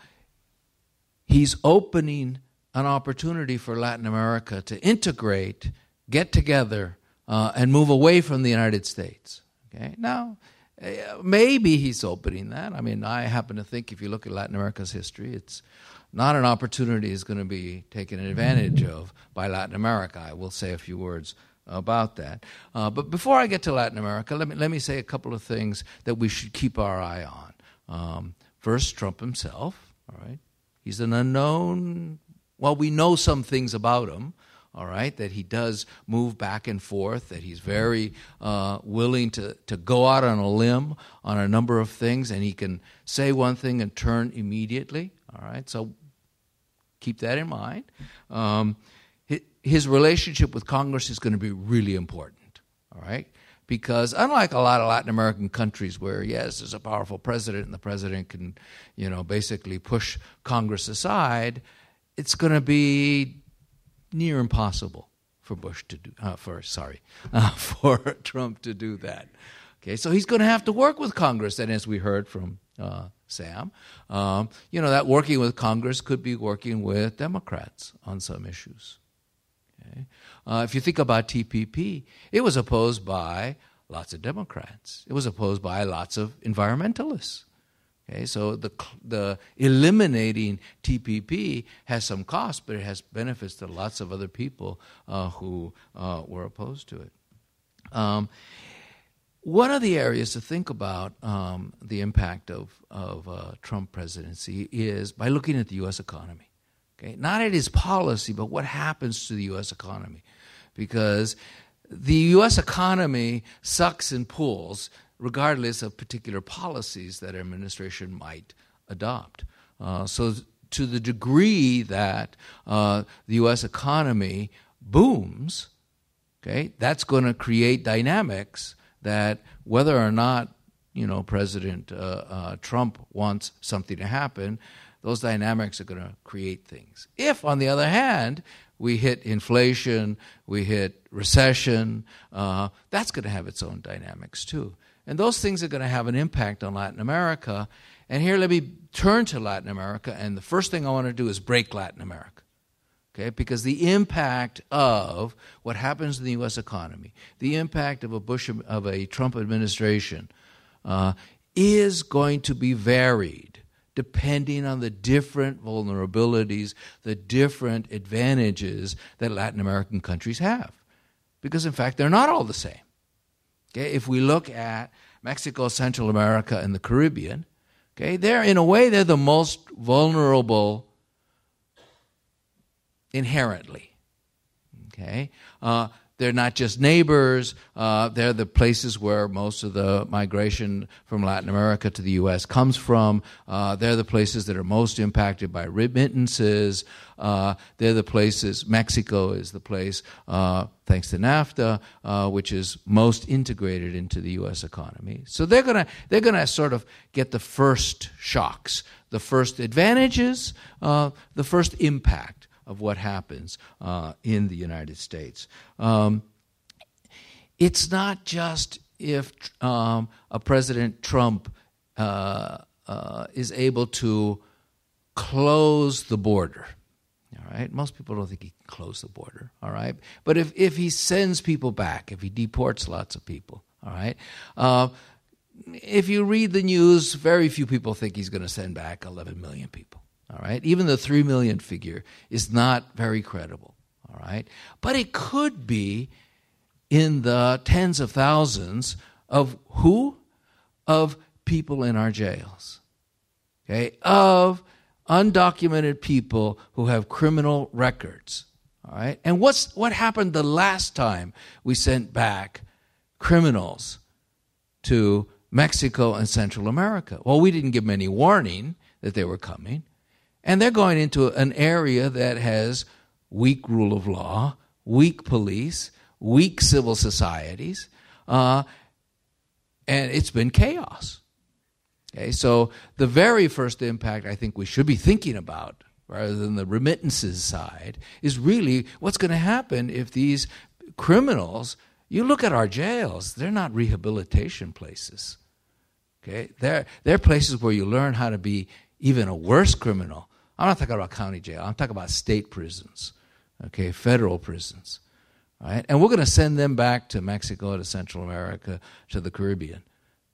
he's opening an opportunity for Latin America to integrate, get together, uh, and move away from the United States. Okay, now uh, maybe he's opening that. I mean, I happen to think if you look at Latin America's history, it's not an opportunity is going to be taken advantage of by Latin America. I will say a few words about that. Uh, but before I get to Latin America, let me let me say a couple of things that we should keep our eye on. Um, first, Trump himself. All right, He's an unknown. Well, we know some things about him, all right, that he does move back and forth, that he's very uh, willing to, to go out on a limb on a number of things, and he can say one thing and turn immediately, all right, so keep that in mind. Um, his relationship with Congress is going to be really important, all right? Because unlike a lot of Latin American countries where yes, there's a powerful president and the president can, you know, basically push Congress aside, it's going to be near impossible for Bush to do, uh, for sorry, uh, for Trump to do that. Okay, so he's going to have to work with Congress, and as we heard from uh, Sam, um, you know that working with Congress could be working with Democrats on some issues. Okay? Uh, if you think about TPP, it was opposed by lots of Democrats. It was opposed by lots of environmentalists. Okay, so the the eliminating TPP has some cost, but it has benefits to lots of other people uh, who uh, were opposed to it. Um, one of the areas to think about um, the impact of, of uh, Trump presidency is by looking at the U.S. economy. Okay? Not at his policy, but what happens to the U.S. economy. Because the U.S. economy sucks and pulls regardless of particular policies that administration might adopt. Uh, so, to the degree that uh, the U.S. economy booms, okay, that's going to create dynamics that whether or not you know President uh, uh Trump wants something to happen, those dynamics are going to create things. If, on the other hand, we hit inflation, we hit recession, uh, that's going to have its own dynamics too. And those things are going to have an impact on Latin America. And here, let me turn to Latin America. And the first thing I want to do is break Latin America. Okay, because the impact of what happens in the U.S. economy, the impact of a Bush of a Trump administration, uh, is going to be varied depending on the different vulnerabilities, the different advantages that Latin American countries have. Because, in fact, they're not all the same. Okay? If we look at Mexico, Central America, and the Caribbean, okay, they're, in a way, they're the most vulnerable inherently. Okay? Uh, they're not just neighbors, uh, they're the places where most of the migration from Latin America to the U.S. comes from. Uh, they're the places that are most impacted by remittances. Uh, they're the places, Mexico is the place, uh, thanks to NAFTA, uh, which is most integrated into the U.S. economy. So they're going to they're gonna sort of get the first shocks, the first advantages, uh, the first impact of what happens uh, in the United States. Um, it's not just if um, a President Trump uh, uh, is able to close the border. All right, most people don't think he can close the border. All right, but if if he sends people back, if he deports lots of people, all right. Uh, if you read the news, very few people think he's going to send back 11 million people. All right, even the three million figure is not very credible. All right, but it could be in the tens of thousands of who? Of people in our jails. Okay, of undocumented people who have criminal records. All right, and what's what happened the last time we sent back criminals to Mexico and Central America? Well, we didn't give them any warning that they were coming. And they're going into an area that has weak rule of law, weak police, weak civil societies, uh, and it's been chaos. Okay, so the very first impact I think we should be thinking about, rather than the remittances side, is really what's going to happen if these criminals. You look at our jails; they're not rehabilitation places. Okay, they're they're places where you learn how to be even a worse criminal I'm not talking about county jail. I'm talking about state prisons, okay, federal prisons, right? And we're going to send them back to Mexico, to Central America, to the Caribbean.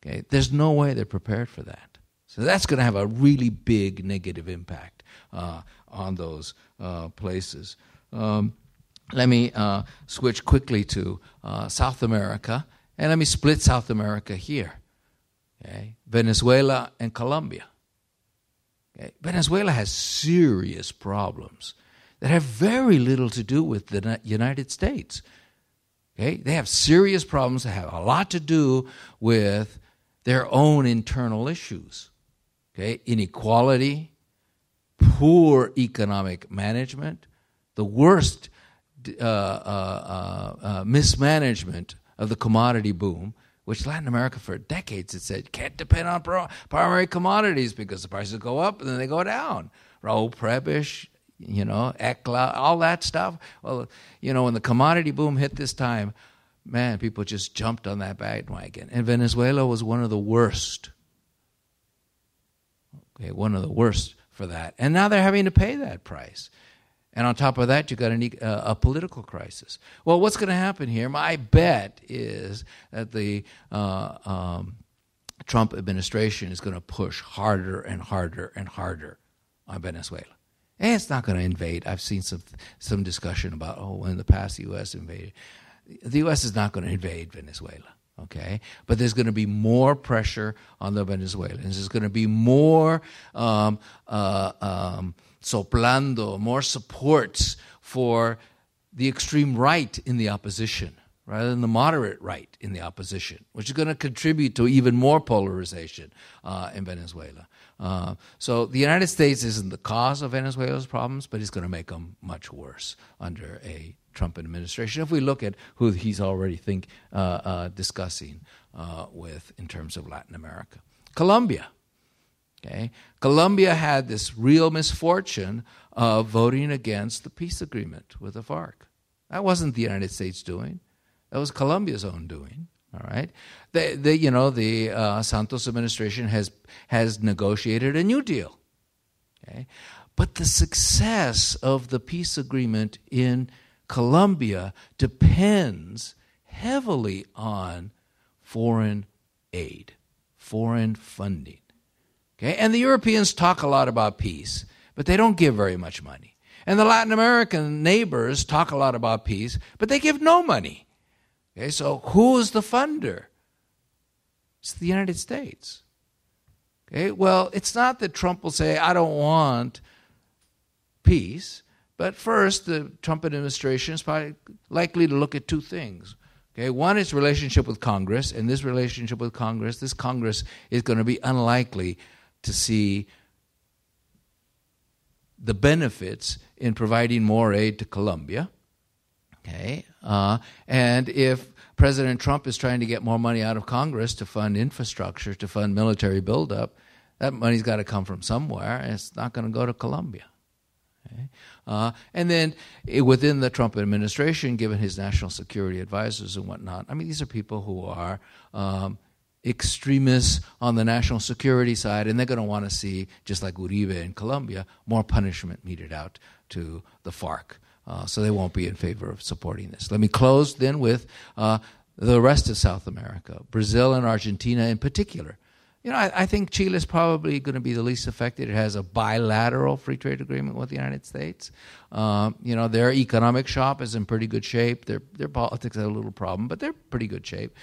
Okay, there's no way they're prepared for that. So that's going to have a really big negative impact uh, on those uh, places. Um, let me uh, switch quickly to uh, South America, and let me split South America here. Okay? Venezuela and Colombia. Venezuela has serious problems that have very little to do with the United States. Okay? They have serious problems that have a lot to do with their own internal issues. Okay? Inequality, poor economic management, the worst uh, uh, uh, uh mismanagement of the commodity boom which Latin America for decades had said can't depend on primary commodities because the prices go up and then they go down. Raul Prebisch, you know, ECLA, all that stuff. Well, you know, when the commodity boom hit this time, man, people just jumped on that bandwagon. And Venezuela was one of the worst. Okay, one of the worst for that. And now they're having to pay that price. And on top of that, you've got a, uh, a political crisis. Well, what's going to happen here? My bet is that the uh, um, Trump administration is going to push harder and harder and harder on Venezuela. And it's not going to invade. I've seen some some discussion about oh, in the past the U.S. invaded. The U.S. is not going to invade Venezuela. Okay, but there's going to be more pressure on the Venezuelans. There's going to be more um, uh, um, soplando, more supports for the extreme right in the opposition rather than the moderate right in the opposition, which is going to contribute to even more polarization uh, in Venezuela. Uh, so the United States isn't the cause of Venezuela's problems, but it's going to make them much worse under a Trump administration. If we look at who he's already think uh, uh discussing uh, with in terms of Latin America, Colombia. Okay, Colombia had this real misfortune of voting against the peace agreement with the FARC. That wasn't the United States doing. That was Colombia's own doing. All right, the, the you know the uh, Santos administration has has negotiated a new deal. Okay, but the success of the peace agreement in Colombia depends heavily on foreign aid, foreign funding. Okay, and the Europeans talk a lot about peace, but they don't give very much money. And the Latin American neighbors talk a lot about peace, but they give no money. Okay, so who's the funder? It's the United States. Okay, well, it's not that Trump will say, I don't want peace, but first, the Trump administration is probably likely to look at two things. Okay, one is relationship with Congress, and this relationship with Congress, this Congress is going to be unlikely to see the benefits in providing more aid to Colombia. Okay, uh, and if President Trump is trying to get more money out of Congress to fund infrastructure, to fund military buildup, that money's got to come from somewhere, and it's not going to go to Colombia. Okay? Uh, and then eh, within the Trump administration, given his national security advisors and whatnot, I mean, these are people who are um, extremists on the national security side, and they're going to want to see, just like Uribe in Colombia, more punishment meted out to the FARC. Uh, so they won't be in favor of supporting this. Let me close then with uh, the rest of South America, Brazil and Argentina in particular. You know, I, I think Chile is probably going to be the least affected. It has a bilateral free trade agreement with the United States. Um, you know, their economic shop is in pretty good shape. Their their politics have a little problem, but they're pretty good shape.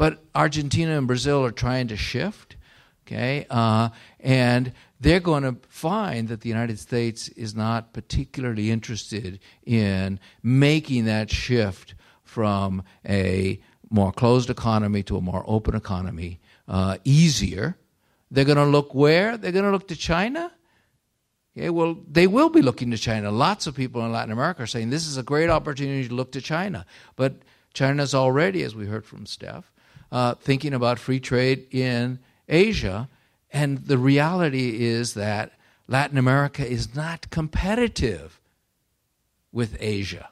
But Argentina and Brazil are trying to shift. Okay, uh, and they're going to find that the United States is not particularly interested in making that shift from a more closed economy to a more open economy uh, easier. They're going to look where? They're going to look to China? Okay, well, they will be looking to China. Lots of people in Latin America are saying this is a great opportunity to look to China. But China's already, as we heard from Steph, uh, thinking about free trade in Asia and the reality is that Latin America is not competitive with Asia.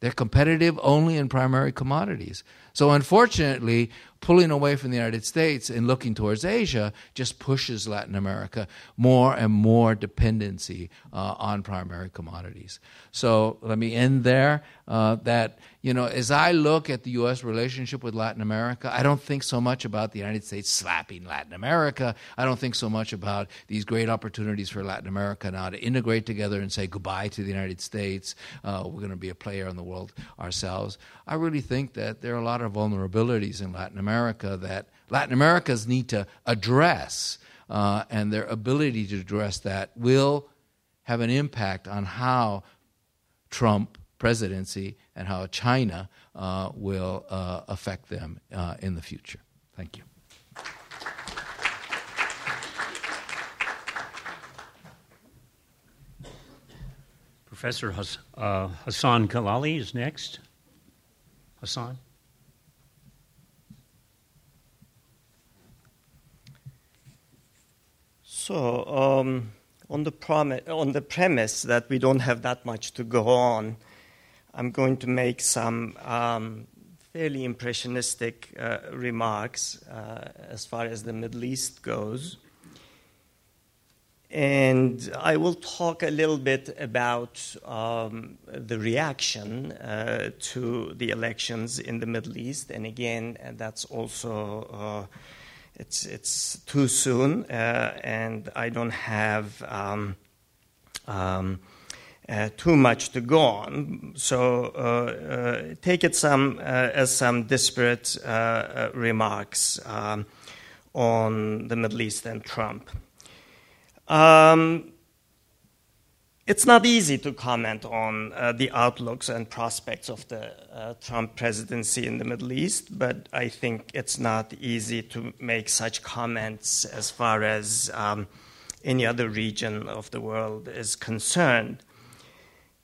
They're competitive only in primary commodities. So, unfortunately, pulling away from the United States and looking towards Asia just pushes Latin America more and more dependency uh, on primary commodities. So let me end there. Uh, that you know, as I look at the U.S. relationship with Latin America, I don't think so much about the United States slapping Latin America. I don't think so much about these great opportunities for Latin America now to integrate together and say goodbye to the United States. Uh, we're going to be a player in the world ourselves. I really think that there are a lot of vulnerabilities in Latin America that Latin Americans need to address, uh, and their ability to address that will have an impact on how Trump presidency and how China uh, will uh, affect them uh, in the future. Thank you.
Professor uh, Hasan Kayali is next. Hasan?
So, um, on, the on the premise that we don't have that much to go on, I'm going to make some um, fairly impressionistic uh, remarks uh, as far as the Middle East goes. And I will talk a little bit about um, the reaction uh, to the elections in the Middle East. And again, that's also uh, it's it's too soon, uh, and I don't have um, um, uh, too much to go on. So uh, take it some as some disparate remarks um, on the Middle East and Trump. Um, it's not easy to comment on uh, the outlooks and prospects of the uh, Trump presidency in the Middle East, but I think it's not easy to make such comments as far as um, any other region of the world is concerned.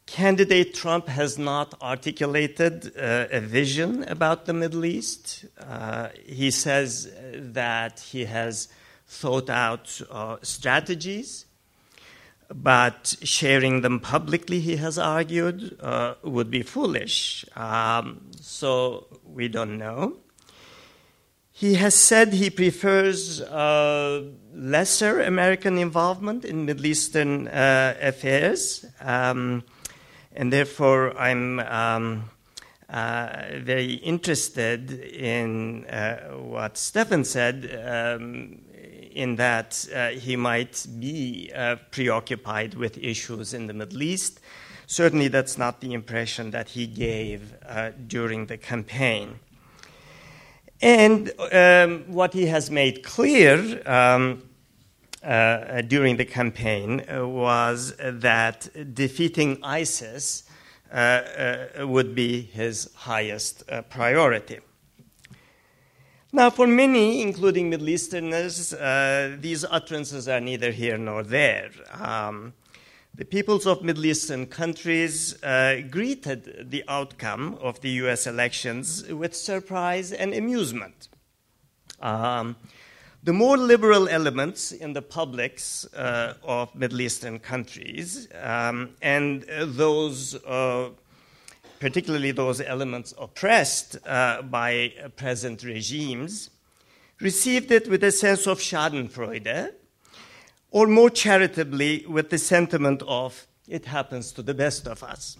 Candidate Trump has not articulated uh, a vision about the Middle East. Uh, he says that he has thought out uh, strategies but sharing them publicly, he has argued, uh, would be foolish. Um, so we don't know. He has said he prefers uh, lesser American involvement in Middle Eastern uh, affairs, um, and therefore I'm um, uh, very interested in uh, what Stephan said um, in that uh, he might be uh, preoccupied with issues in the Middle East. Certainly, that's not the impression that he gave uh, during the campaign. And um, what he has made clear um, uh, during the campaign uh, was that defeating ISIS uh, would be his highest priority. Now, for many, including Middle Easterners, uh, these utterances are neither here nor there. Um, the peoples of Middle Eastern countries uh, greeted the outcome of the US elections with surprise and amusement. Um, the more liberal elements in the publics uh, of Middle Eastern countries um, and those uh, particularly those elements oppressed uh, by present regimes, received it with a sense of schadenfreude, or more charitably, with the sentiment of, it happens to the best of us.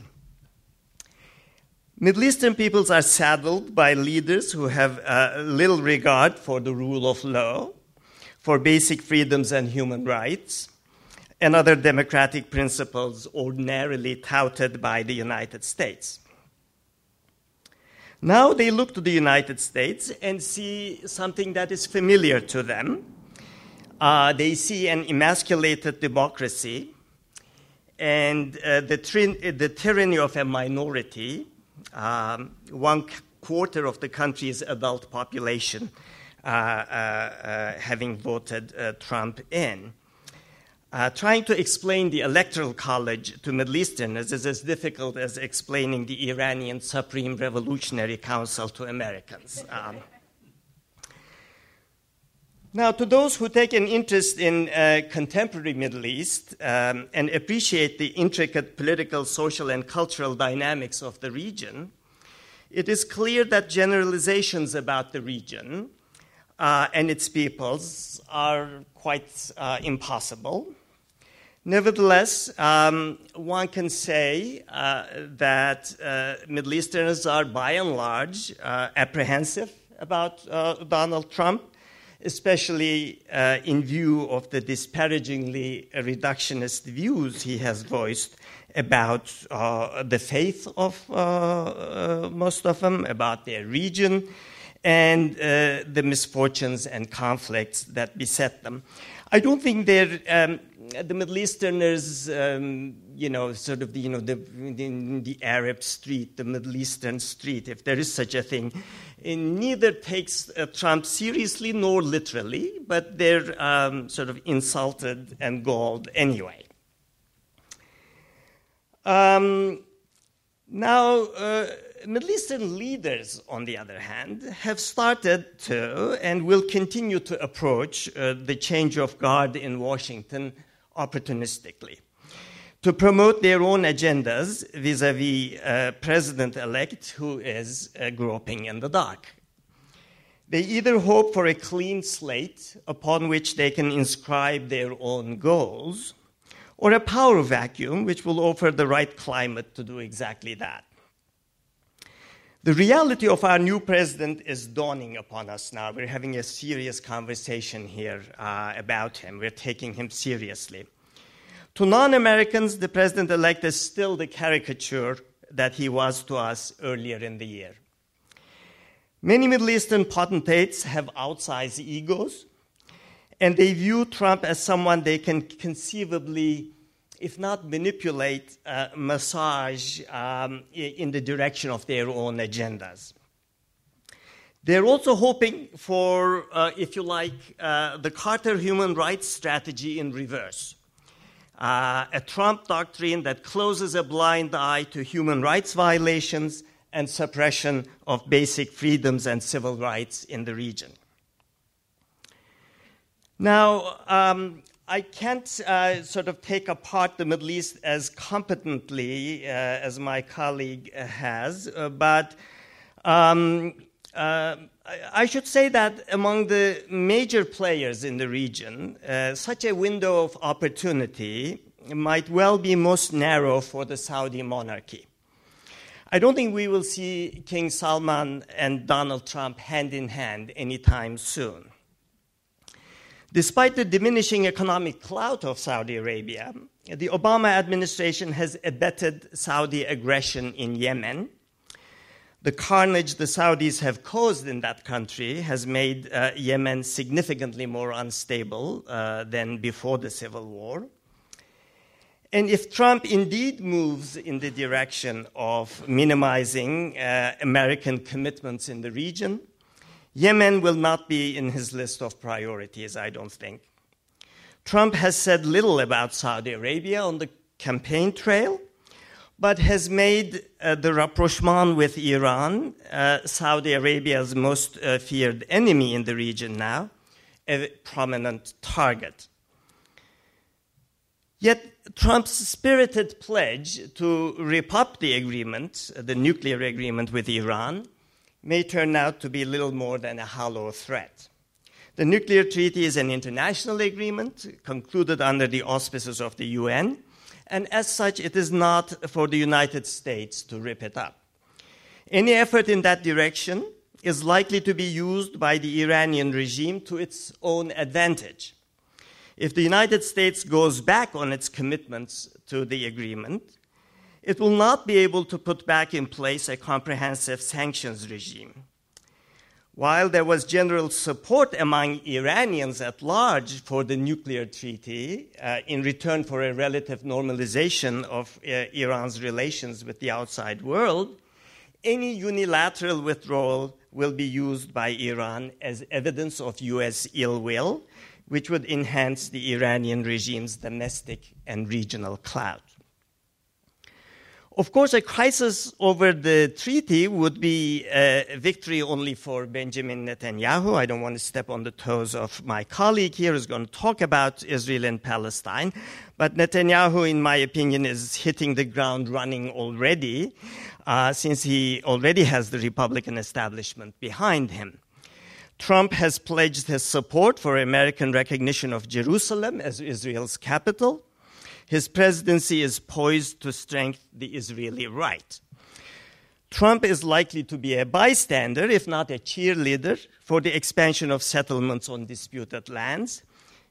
Middle Eastern peoples are saddled by leaders who have uh, little regard for the rule of law, for basic freedoms and human rights, and other democratic principles ordinarily touted by the United States. Now they look to the United States and see something that is familiar to them. Uh, they see an emasculated democracy and uh, the, the, tyranny of a minority, um, one quarter of the country's adult population uh, uh, uh having voted uh, Trump in. Uh, trying to explain the Electoral College to Middle Easterners is as difficult as explaining the Iranian Supreme Revolutionary Council to Americans. Um, now, to those who take an interest in uh, contemporary Middle East um, and appreciate the intricate political, social, and cultural dynamics of the region, it is clear that generalizations about the region uh, and its peoples are quite uh, impossible. Nevertheless, um, one can say uh, that uh, Middle Easterners are by and large uh, apprehensive about uh, Donald Trump, especially in view of the disparagingly reductionist views he has voiced about the faith of most of them, about their region, and the misfortunes and conflicts that beset them. I don't think they're um, the Middle Easterners, um, you know, sort of the, you know, the, the, the, Arab street, the Middle Eastern street, if there is such a thing, neither takes uh, Trump seriously nor literally, but they're um, sort of insulted and galled anyway. Um, now, uh, Middle Eastern leaders, on the other hand, have started to and will continue to approach uh, the change of guard in Washington opportunistically to promote their own agendas vis a vis President elect who is uh, groping in the dark. They either hope for a clean slate upon which they can inscribe their own goals, or a power vacuum which will offer the right climate to do exactly that. The reality of our new president is dawning upon us now. We're having a serious conversation here uh, about him. We're taking him seriously. To non Americans, the president elect is still the caricature that he was to us earlier in the year. Many Middle Eastern potentates have outsized egos, and they view Trump as someone they can conceivably, if not manipulate, uh, massage um, in the direction of their own agendas. They're also hoping for, uh, if you like, uh, the Carter human rights strategy in reverse. Uh, a Trump doctrine that closes a blind eye to human rights violations and suppression of basic freedoms and civil rights in the region. Now, um, I can't uh, sort of take apart the Middle East as competently uh, as my colleague has, uh, but um, uh, I should say that among the major players in the region, uh, such a window of opportunity might well be most narrow for the Saudi monarchy. I don't think we will see King Salman and Donald Trump hand in hand anytime soon. Despite the diminishing economic clout of Saudi Arabia, the Obama administration has abetted Saudi aggression in Yemen the carnage the Saudis have caused in that country has made uh, Yemen significantly more unstable uh, than before the civil war. And if Trump indeed moves in the direction of minimizing uh, American commitments in the region, Yemen will not be in his list of priorities, I don't think. Trump has said little about Saudi Arabia on the campaign trail, but has made uh, the rapprochement with Iran, uh, Saudi Arabia's most uh, feared enemy in the region now, a prominent target. Yet Trump's spirited pledge to rip up the agreement, the nuclear agreement with Iran, may turn out to be little more than a hollow threat. The nuclear treaty is an international agreement concluded under the auspices of the UN and as such, it is not for the United States to rip it up. Any effort in that direction is likely to be used by the Iranian regime to its own advantage. If the United States goes back on its commitments to the agreement, it will not be able to put back in place a comprehensive sanctions regime. While there was general support among Iranians at large for the nuclear treaty uh, in return for a relative normalization of uh, Iran's relations with the outside world, any unilateral withdrawal will be used by Iran as evidence of U.S. ill will, which would enhance the Iranian regime's domestic and regional clout. Of course, a crisis over the treaty would be a victory only for Benjamin Netanyahu. I don't want to step on the toes of my colleague here who's going to talk about Israel and Palestine. But Netanyahu, in my opinion, is hitting the ground running already, uh, since he already has the Republican establishment behind him. Trump has pledged his support for American recognition of Jerusalem as Israel's capital his presidency is poised to strengthen the Israeli right. Trump is likely to be a bystander, if not a cheerleader, for the expansion of settlements on disputed lands,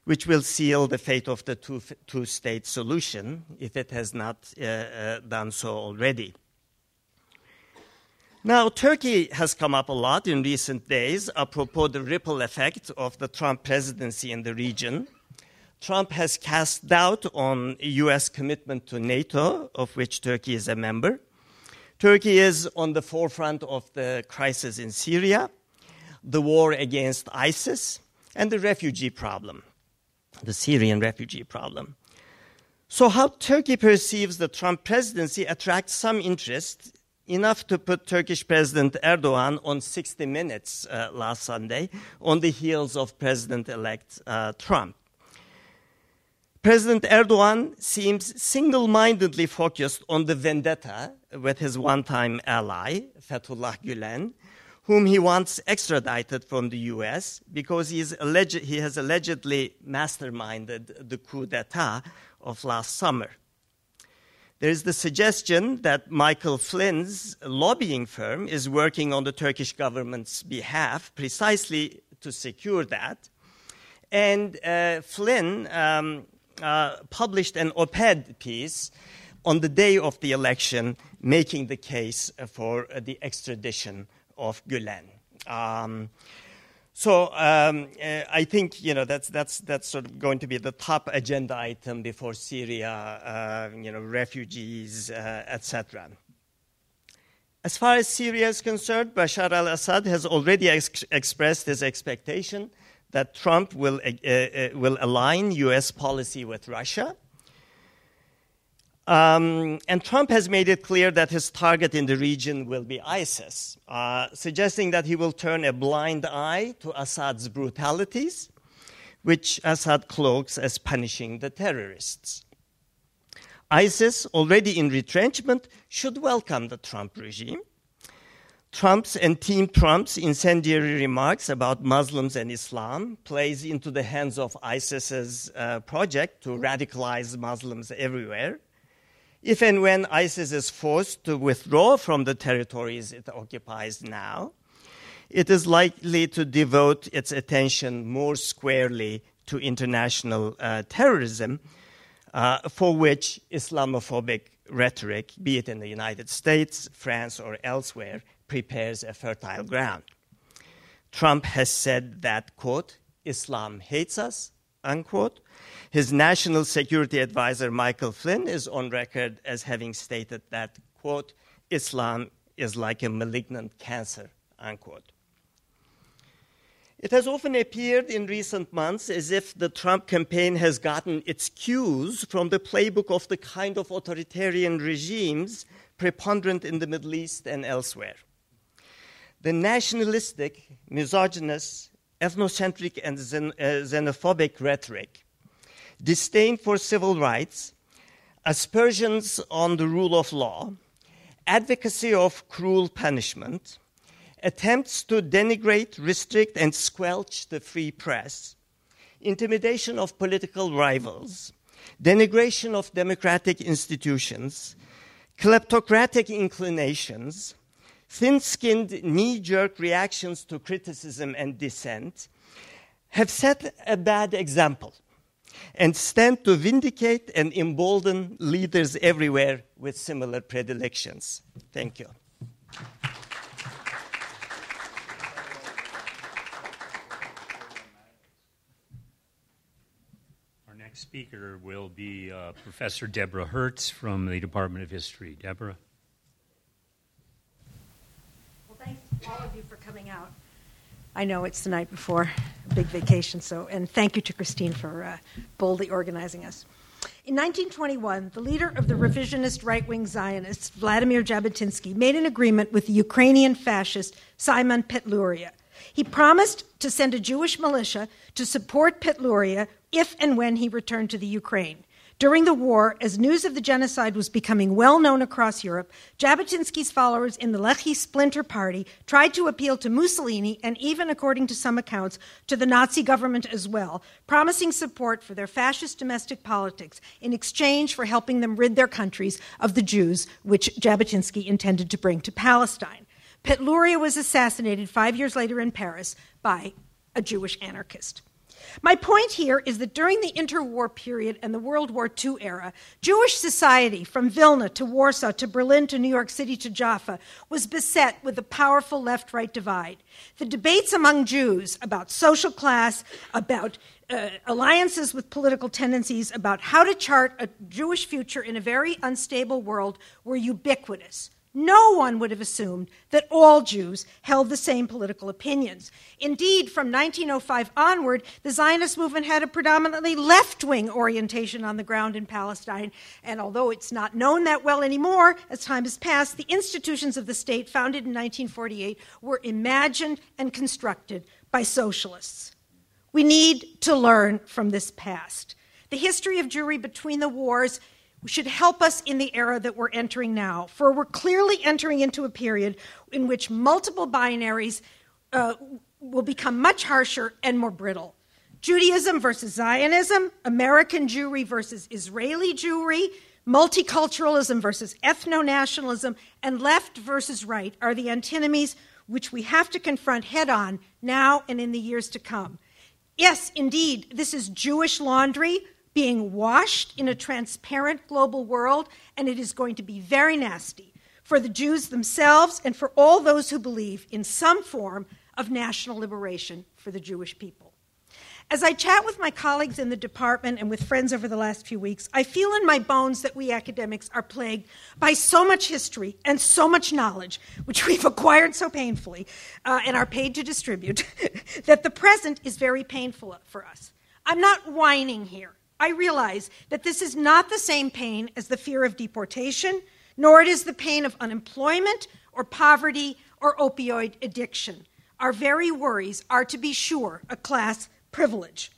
which will seal the fate of the two, two state solution if it has not uh, uh, done so already. Now, Turkey has come up a lot in recent days apropos the ripple effect of the Trump presidency in the region. Trump has cast doubt on U.S. commitment to NATO, of which Turkey is a member. Turkey is on the forefront of the crisis in Syria, the war against ISIS, and the refugee problem, the Syrian refugee problem. So, how Turkey perceives the Trump presidency attracts some interest, enough to put Turkish President Erdogan on 60 Minutes uh, last Sunday on the heels of President elect uh, Trump. President Erdogan seems single mindedly focused on the vendetta with his one time ally, Fethullah Gulen, whom he wants extradited from the US because he, alleged, he has allegedly masterminded the coup d'etat of last summer. There is the suggestion that Michael Flynn's lobbying firm is working on the Turkish government's behalf precisely to secure that. And uh, Flynn um, uh, published an op ed piece on the day of the election making the case for uh, the extradition of Gulen. Um, so um, uh, I think you know that's that's that's sort of going to be the top agenda item before Syria, uh, you know, refugees, uh, etc. As far as Syria is concerned, Bashar al-Assad has already ex- expressed his expectation that Trump will uh, uh, will align U.S. policy with Russia um, and Trump has made it clear that his target in the region will be ISIS, uh, suggesting that he will turn a blind eye to Assad's brutalities, which Assad cloaks as punishing the terrorists. ISIS, already in retrenchment, should welcome the Trump regime. Trump's and Team Trump's incendiary remarks about Muslims and Islam plays into the hands of ISIS's uh, project to radicalize Muslims everywhere. If and when ISIS is forced to withdraw from the territories it occupies now, it is likely to devote its attention more squarely to international uh, terrorism, uh, for which Islamophobic rhetoric, be it in the United States, France, or elsewhere, prepares a fertile ground. Trump has said that, quote, Islam hates us, unquote, his national security advisor, Michael Flynn, is on record as having stated that, quote, Islam is like a malignant cancer, unquote. It has often appeared in recent months as if the Trump campaign has gotten its cues from the playbook of the kind of authoritarian regimes preponderant in the Middle East and elsewhere. The nationalistic, misogynist, ethnocentric, and xen- uh, xenophobic rhetoric. Disdain for civil rights, aspersions on the rule of law, advocacy of cruel punishment, attempts to denigrate, restrict, and squelch the free press, intimidation of political rivals, denigration of democratic institutions, kleptocratic inclinations, thin skinned knee jerk reactions to criticism and dissent have set a bad example and stand to vindicate and embolden leaders everywhere with similar predilections. Thank you.
Our next speaker will be uh, Professor Deborah Hertz from the Department of History. Deborah.
Well, thanks all of you for coming out. I know it's the night before a big vacation, so, and thank you to Christine for uh, boldly organizing us. In 1921, the leader of the revisionist right wing Zionists, Vladimir Jabotinsky, made an agreement with the Ukrainian fascist Simon Petliura. He promised to send a Jewish militia to support Petliura if and when he returned to the Ukraine. During the war, as news of the genocide was becoming well known across Europe, Jabotinsky's followers in the Lehi splinter party tried to appeal to Mussolini and even, according to some accounts, to the Nazi government as well, promising support for their fascist domestic politics in exchange for helping them rid their countries of the Jews, which Jabotinsky intended to bring to Palestine. Petliura was assassinated five years later in Paris by a Jewish anarchist. My point here is that during the interwar period and the World War II era, Jewish society, from Vilna to Warsaw to Berlin to New York City to Jaffa, was beset with a powerful left right divide. The debates among Jews about social class, about uh, alliances with political tendencies, about how to chart a Jewish future in a very unstable world were ubiquitous no one would have assumed that all Jews held the same political opinions. Indeed, from 1905 onward, the Zionist movement had a predominantly left wing orientation on the ground in Palestine. And although it's not known that well anymore, as time has passed, the institutions of the state, founded in 1948, were imagined and constructed by socialists. We need to learn from this past. The history of Jewry between the wars should help us in the era that we're entering now, for we're clearly entering into a period in which multiple binaries uh, will become much harsher and more brittle. Judaism versus Zionism, American Jewry versus Israeli Jewry, multiculturalism versus ethno nationalism, and left versus right are the antinomies which we have to confront head on now and in the years to come. Yes, indeed, this is Jewish laundry being washed in a transparent global world, and it is going to be very nasty for the Jews themselves and for all those who believe in some form of national liberation for the Jewish people. As I chat with my colleagues in the department and with friends over the last few weeks, I feel in my bones that we academics are plagued by so much history and so much knowledge, which we've acquired so painfully uh, and are paid to distribute, that the present is very painful for us. I'm not whining here. I realize that this is not the same pain as the fear of deportation, nor it is the pain of unemployment or poverty or opioid addiction. Our very worries are, to be sure, a class privilege.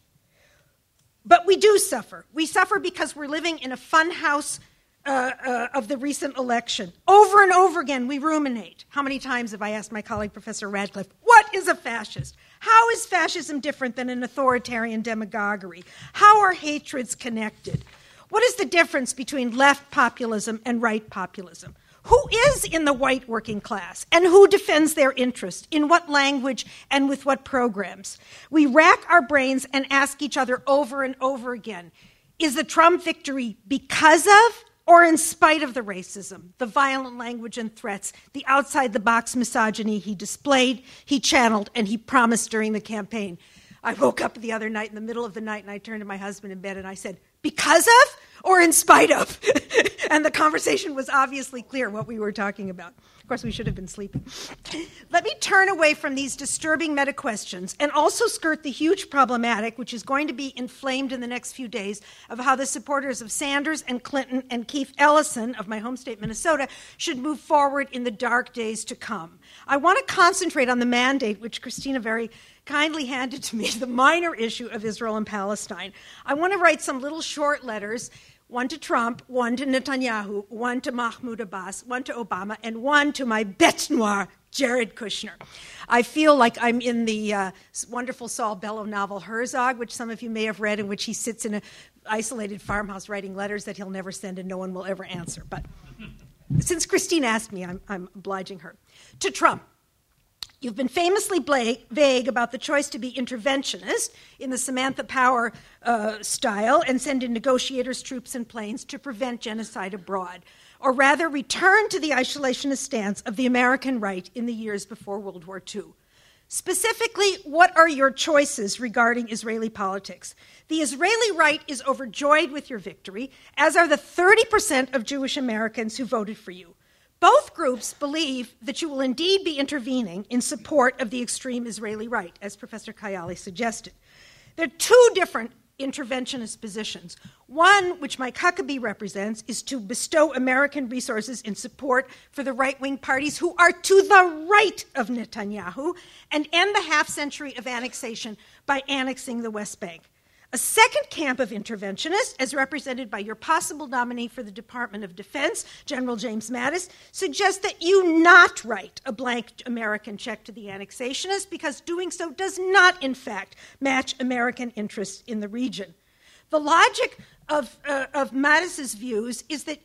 But we do suffer. We suffer because we're living in a funhouse uh, uh, of the recent election. Over and over again, we ruminate. How many times have I asked my colleague, Professor Radcliffe, what is a fascist? How is fascism different than an authoritarian demagoguery? How are hatreds connected? What is the difference between left populism and right populism? Who is in the white working class and who defends their interest? In what language and with what programs? We rack our brains and ask each other over and over again is the Trump victory because of or in spite of the racism, the violent language and threats, the outside the box misogyny he displayed, he channeled, and he promised during the campaign. I woke up the other night in the middle of the night and I turned to my husband in bed and I said, Because of or in spite of? and the conversation was obviously clear what we were talking about. Of course, we should have been sleeping. Let me turn away from these disturbing meta questions and also skirt the huge problematic, which is going to be inflamed in the next few days, of how the supporters of Sanders and Clinton and Keith Ellison of my home state, Minnesota, should move forward in the dark days to come. I want to concentrate on the mandate, which Christina very kindly handed to me, the minor issue of Israel and Palestine. I want to write some little short letters one to Trump, one to Netanyahu, one to Mahmoud Abbas, one to Obama, and one to my bête noire, Jared Kushner. I feel like I'm in the uh, wonderful Saul Bellow novel Herzog, which some of you may have read, in which he sits in an isolated farmhouse writing letters that he'll never send and no one will ever answer. But since Christine asked me, I'm, I'm obliging her. To Trump. You've been famously vague about the choice to be interventionist in the Samantha Power uh, style and send in negotiators, troops, and planes to prevent genocide abroad, or rather return to the isolationist stance of the American right in the years before World War II. Specifically, what are your choices regarding Israeli politics? The Israeli right is overjoyed with your victory, as are the 30% of Jewish Americans who voted for you. Both groups believe that you will indeed be intervening in support of the extreme Israeli right, as Professor Kayali suggested. There are two different interventionist positions. One, which Mike Huckabee represents, is to bestow American resources in support for the right wing parties who are to the right of Netanyahu and end the half century of annexation by annexing the West Bank. A second camp of interventionists, as represented by your possible nominee for the Department of Defense, General James Mattis, suggests that you not write a blank American check to the annexationists because doing so does not, in fact, match American interests in the region. The logic of, uh, of Mattis's views is that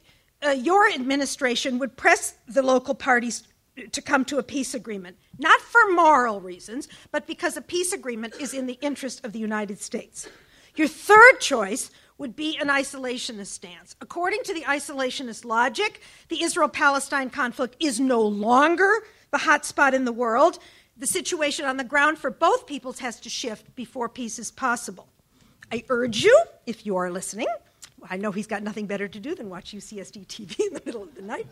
uh, your administration would press the local parties to come to a peace agreement, not for moral reasons, but because a peace agreement is in the interest of the United States. Your third choice would be an isolationist stance. According to the isolationist logic, the Israel Palestine conflict is no longer the hotspot in the world. The situation on the ground for both peoples has to shift before peace is possible. I urge you, if you are listening, I know he's got nothing better to do than watch UCSD TV in the middle of the night.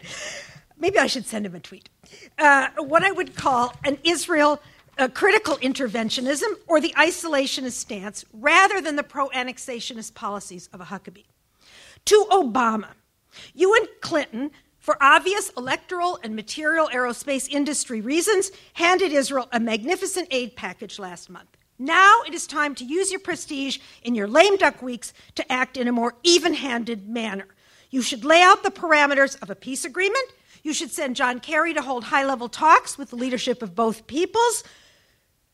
Maybe I should send him a tweet. Uh, what I would call an Israel a critical interventionism or the isolationist stance rather than the pro annexationist policies of a Huckabee. To Obama, you and Clinton, for obvious electoral and material aerospace industry reasons, handed Israel a magnificent aid package last month. Now it is time to use your prestige in your lame duck weeks to act in a more even handed manner. You should lay out the parameters of a peace agreement. You should send John Kerry to hold high level talks with the leadership of both peoples.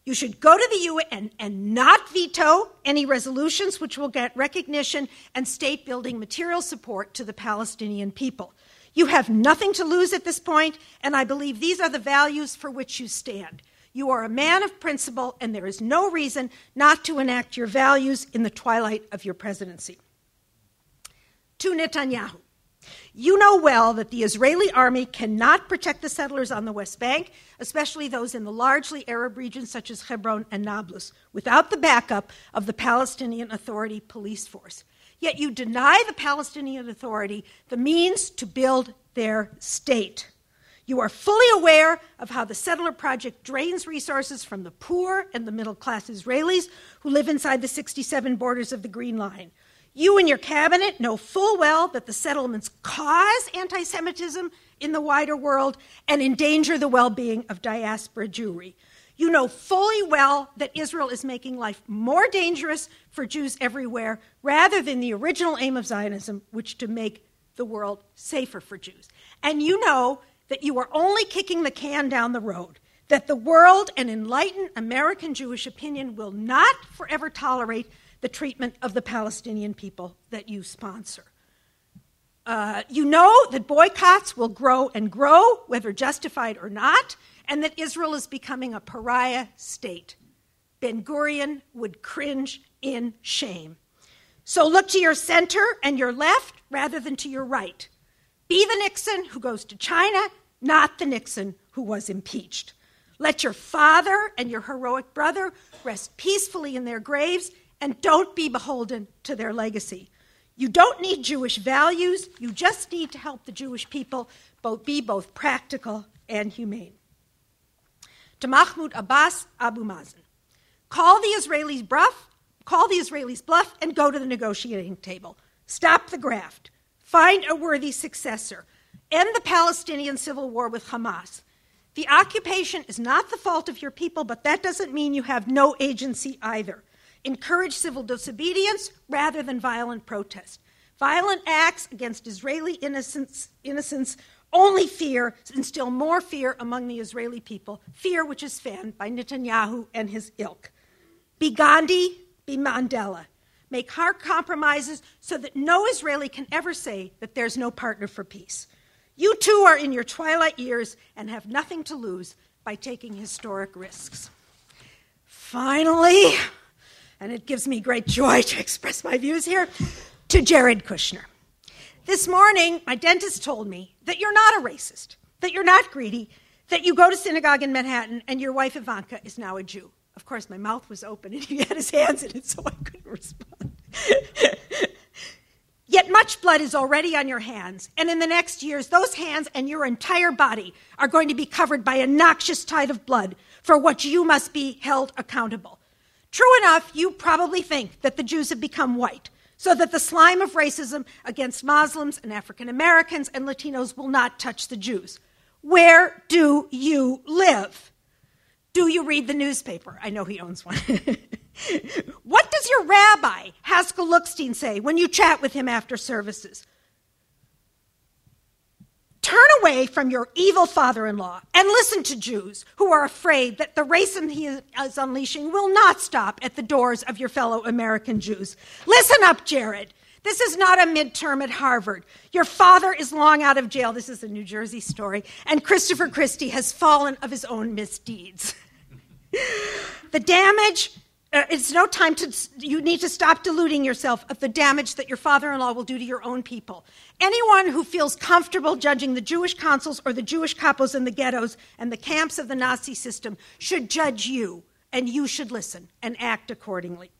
You should go to the UN and, and not veto any resolutions which will get recognition and state building material support to the Palestinian people. You have nothing to lose at this point, and I believe these are the values for which you stand. You are a man of principle, and there is no reason not to enact your values in the twilight of your presidency. to Netanyahu. You know well that the Israeli army cannot protect the settlers on the West Bank, especially those in the largely Arab regions such as Hebron and Nablus, without the backup of the Palestinian Authority police force. Yet you deny the Palestinian Authority the means to build their state. You are fully aware of how the settler project drains resources from the poor and the middle class Israelis who live inside the 67 borders of the Green Line. You and your cabinet know full well that the settlements cause anti Semitism in the wider world and endanger the well being of diaspora Jewry. You know fully well that Israel is making life more dangerous for Jews everywhere rather than the original aim of Zionism, which to make the world safer for Jews. And you know that you are only kicking the can down the road, that the world and enlightened American Jewish opinion will not forever tolerate the treatment of the Palestinian people that you sponsor. Uh, you know that boycotts will grow and grow, whether justified or not, and that Israel is becoming a pariah state. Ben Gurion would cringe in shame. So look to your center and your left rather than to your right. Be the Nixon who goes to China, not the Nixon who was impeached. Let your father and your heroic brother rest peacefully in their graves and don't be beholden to their legacy. You don't need Jewish values, you just need to help the Jewish people both be both practical and humane. To Mahmoud Abbas, Abu Mazen. Call the Israelis bluff, call the Israelis bluff and go to the negotiating table. Stop the graft. Find a worthy successor. End the Palestinian civil war with Hamas. The occupation is not the fault of your people, but that doesn't mean you have no agency either encourage civil disobedience rather than violent protest. Violent acts against Israeli innocents, innocents only fear, instill more fear among the Israeli people, fear which is fanned by Netanyahu and his ilk. Be Gandhi, be Mandela. Make hard compromises so that no Israeli can ever say that there's no partner for peace. You too are in your twilight years and have nothing to lose by taking historic risks. Finally, and it gives me great joy to express my views here, to Jared Kushner. This morning, my dentist told me that you're not a racist, that you're not greedy, that you go to synagogue in Manhattan, and your wife Ivanka is now a Jew. Of course, my mouth was open and he had his hands in it, so I couldn't respond. Yet much blood is already on your hands, and in the next years, those hands and your entire body are going to be covered by a noxious tide of blood for which you must be held accountable. True enough, you probably think that the Jews have become white, so that the slime of racism against Muslims and African Americans and Latinos will not touch the Jews. Where do you live? Do you read the newspaper? I know he owns one. what does your rabbi, Haskel Lookstein, say when you chat with him after services? Turn away from your evil father in law and listen to Jews who are afraid that the racism he is unleashing will not stop at the doors of your fellow American Jews. Listen up, Jared. This is not a midterm at Harvard. Your father is long out of jail. This is a New Jersey story. And Christopher Christie has fallen of his own misdeeds. the damage Uh, it's no time to, you need to stop deluding yourself of the damage that your father in law will do to your own people. Anyone who feels comfortable judging the Jewish councils or the Jewish capos in the ghettos and the camps of the Nazi system should judge you, and you should listen and act accordingly.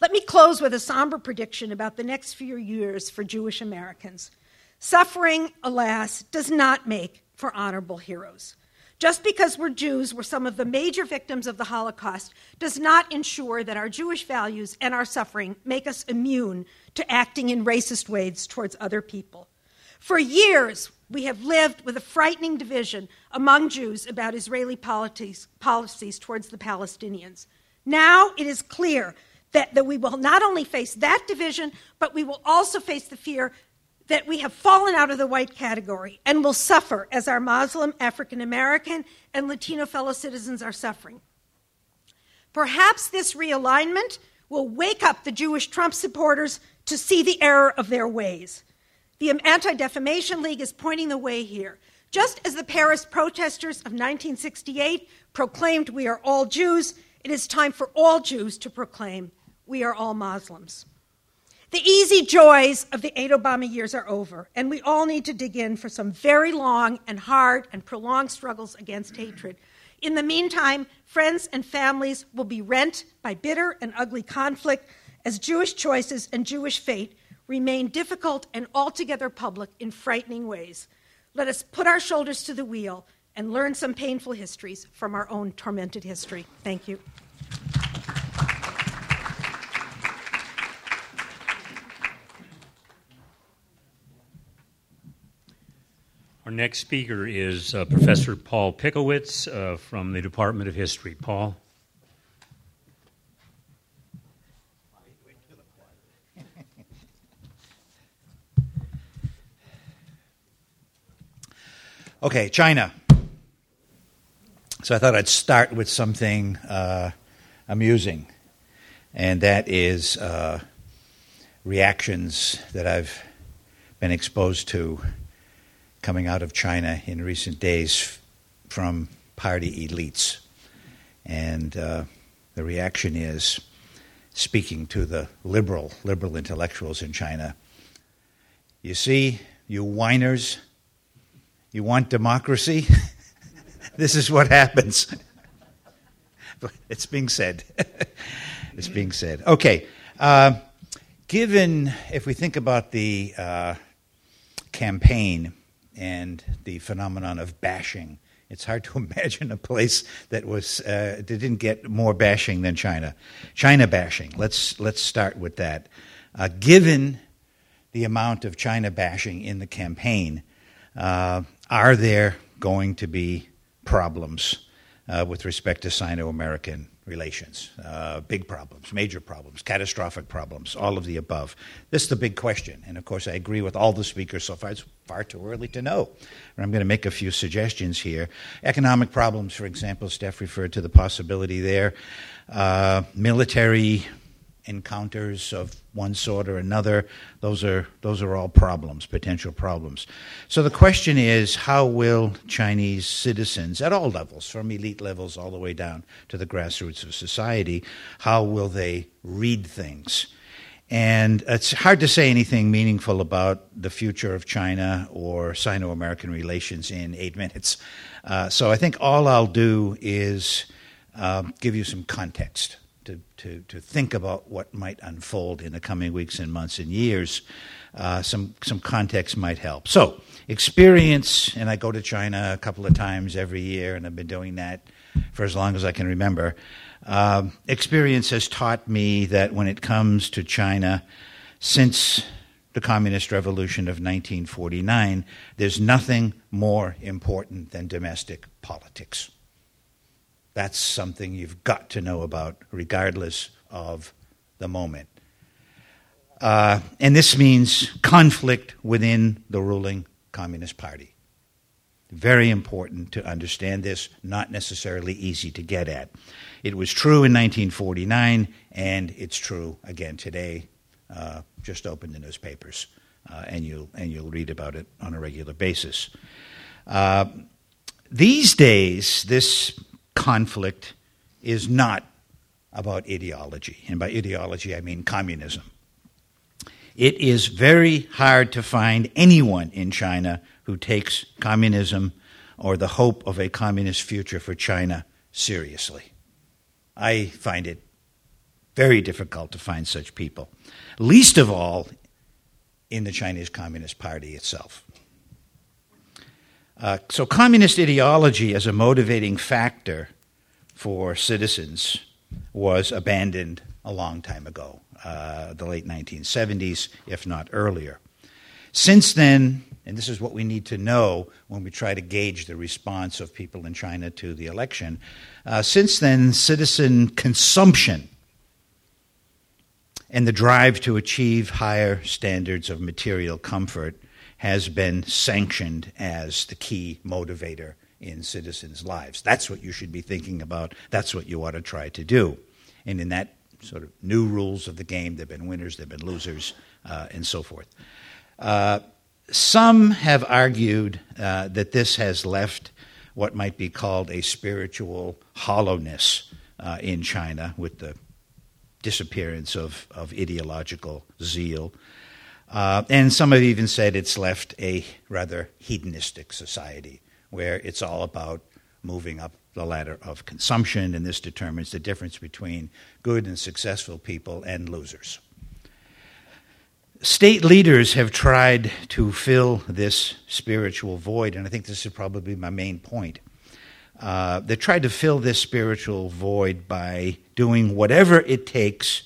Let me close with a somber prediction about the next few years for Jewish Americans. Suffering, alas, does not make for honorable heroes. Just because we're Jews, we're some of the major victims of the Holocaust, does not ensure that our Jewish values and our suffering make us immune to acting in racist ways towards other people. For years, we have lived with a frightening division among Jews about Israeli policies, policies towards the Palestinians. Now it is clear that, that we will not only face that division, but we will also face the fear that we have fallen out of the white category and will suffer as our Muslim, African American, and Latino fellow citizens are suffering. Perhaps this realignment will wake up the Jewish Trump supporters to see the error of their ways. The Anti Defamation League is pointing the way here. Just as the Paris protesters of 1968 proclaimed, We are all Jews, it is time for all Jews to proclaim, We are all Muslims. The easy joys of the eight Obama years are over, and we all need to dig in for some very long and hard and prolonged struggles against hatred. In the meantime, friends and families will be rent by bitter and ugly conflict as Jewish choices and Jewish fate remain difficult and altogether public in frightening ways. Let us put our shoulders to the wheel and learn some painful histories from our own tormented history. Thank you.
Our next speaker is uh, Professor Paul Pickowicz uh, from the Department of History. Paul.
Okay, China. So I thought I'd start with something uh, amusing, and that is uh, reactions that I've been exposed to coming out of China in recent days from party elites. And uh, the reaction is speaking to the liberal, liberal intellectuals in China. You see, you whiners, you want democracy? this is what happens. it's being said. it's being said. Okay. Uh, given, if we think about the uh, campaign and the phenomenon of bashing. It's hard to imagine a place that was uh, that didn't get more bashing than China. China bashing. Let's let's start with that. Uh, given the amount of China bashing in the campaign, uh, are there going to be problems uh, with respect to Sino-American relations. Uh, big problems, major problems, catastrophic problems, all of the above. This is the big question. And of course, I agree with all the speakers so far. It's far too early to know. But I'm going to make a few suggestions here. Economic problems, for example, Steph referred to the possibility there. Uh, military encounters of one sort or another. Those are, those are all problems, potential problems. So the question is how will Chinese citizens, at all levels, from elite levels all the way down to the grassroots of society, how will they read things? And it's hard to say anything meaningful about the future of China or Sino American relations in eight minutes. Uh, so I think all I'll do is uh, give you some context to, to, to think about what might unfold in the coming weeks and months and years, uh, some, some context might help. So, experience, and I go to China a couple of times every year, and I've been doing that for as long as I can remember. Uh, experience has taught me that when it comes to China, since the Communist Revolution of 1949, there's nothing more important than domestic politics. That's something you've got to know about, regardless of the moment. Uh, and this means conflict within the ruling Communist Party. Very important to understand this, not necessarily easy to get at. It was true in 1949, and it's true again today. Uh, just open the newspapers, uh, and, you'll, and you'll read about it on a regular basis. Uh, these days, this conflict is not about ideology. And by ideology, I mean communism. It is very hard to find anyone in China who takes communism or the hope of a communist future for China seriously. I find it very difficult to find such people, least of all in the Chinese Communist Party itself. Uh, so, communist ideology as a motivating factor for citizens was abandoned a long time ago, uh, the late 1970s, if not earlier. Since then, and this is what we need to know when we try to gauge the response of people in China to the election, uh, since then, citizen consumption and the drive to achieve higher standards of material comfort has been sanctioned as the key motivator in citizens' lives. That's what you should be thinking about. That's what you ought to try to do. And in that sort of new rules of the game, there have been winners, there have been losers, uh, and so forth. Uh, some have argued uh, that this has left what might be called a spiritual hollowness uh, in China with the disappearance of, of ideological zeal. Uh, and some have even said it's left a rather hedonistic society where it's all about moving up the ladder of consumption, and this determines the difference between good and successful people and losers. State leaders have tried to fill this spiritual void, and I think this is probably my main point. Uh, they tried to fill this spiritual void by doing whatever it takes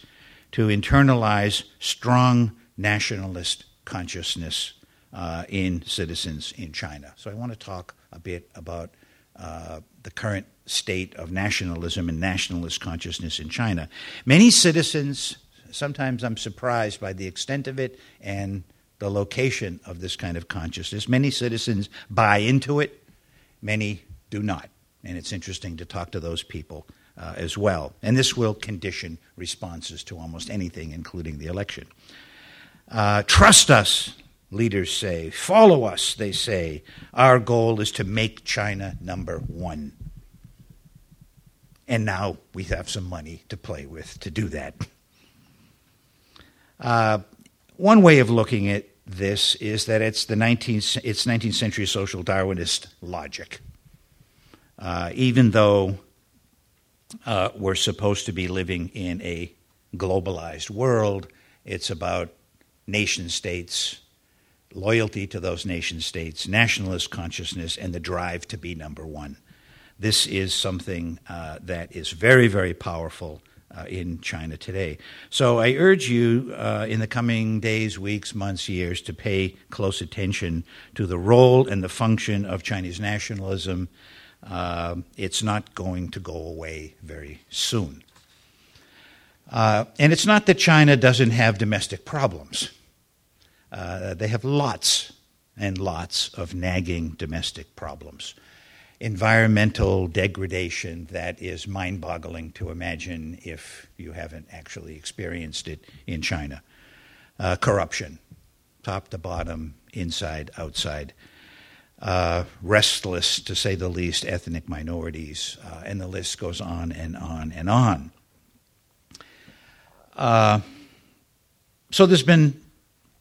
to internalize strong nationalist consciousness uh, in citizens in China. So I want to talk a bit about uh, the current state of nationalism and nationalist consciousness in China. Many citizens, sometimes I'm surprised by the extent of it and the location of this kind of consciousness. Many citizens buy into it, many do not. And it's interesting to talk to those people uh, as well. And this will condition responses to almost anything, including the election. Uh, trust us, leaders say. Follow us, they say. Our goal is to make China number one. And now we have some money to play with to do that. Uh, one way of looking at this is that it's the 19th, it's 19th century social Darwinist logic. Uh, even though uh, we're supposed to be living in a globalized world, it's about nation states, loyalty to those nation states, nationalist consciousness, and the drive to be number one. This is something uh, that is very, very powerful uh, in China today. So I urge you uh, in the coming days, weeks, months, years to pay close attention to the role and the function of Chinese nationalism. Uh, it's not going to go away very soon. Uh, and it's not that China doesn't have domestic problems. Uh, they have lots and lots of nagging domestic problems. Environmental degradation that is mind boggling to imagine if you haven't actually experienced it in China. Uh, corruption, top to bottom, inside, outside. Uh, restless, to say the least, ethnic minorities, uh, and the list goes on and on and on. Uh, so there's been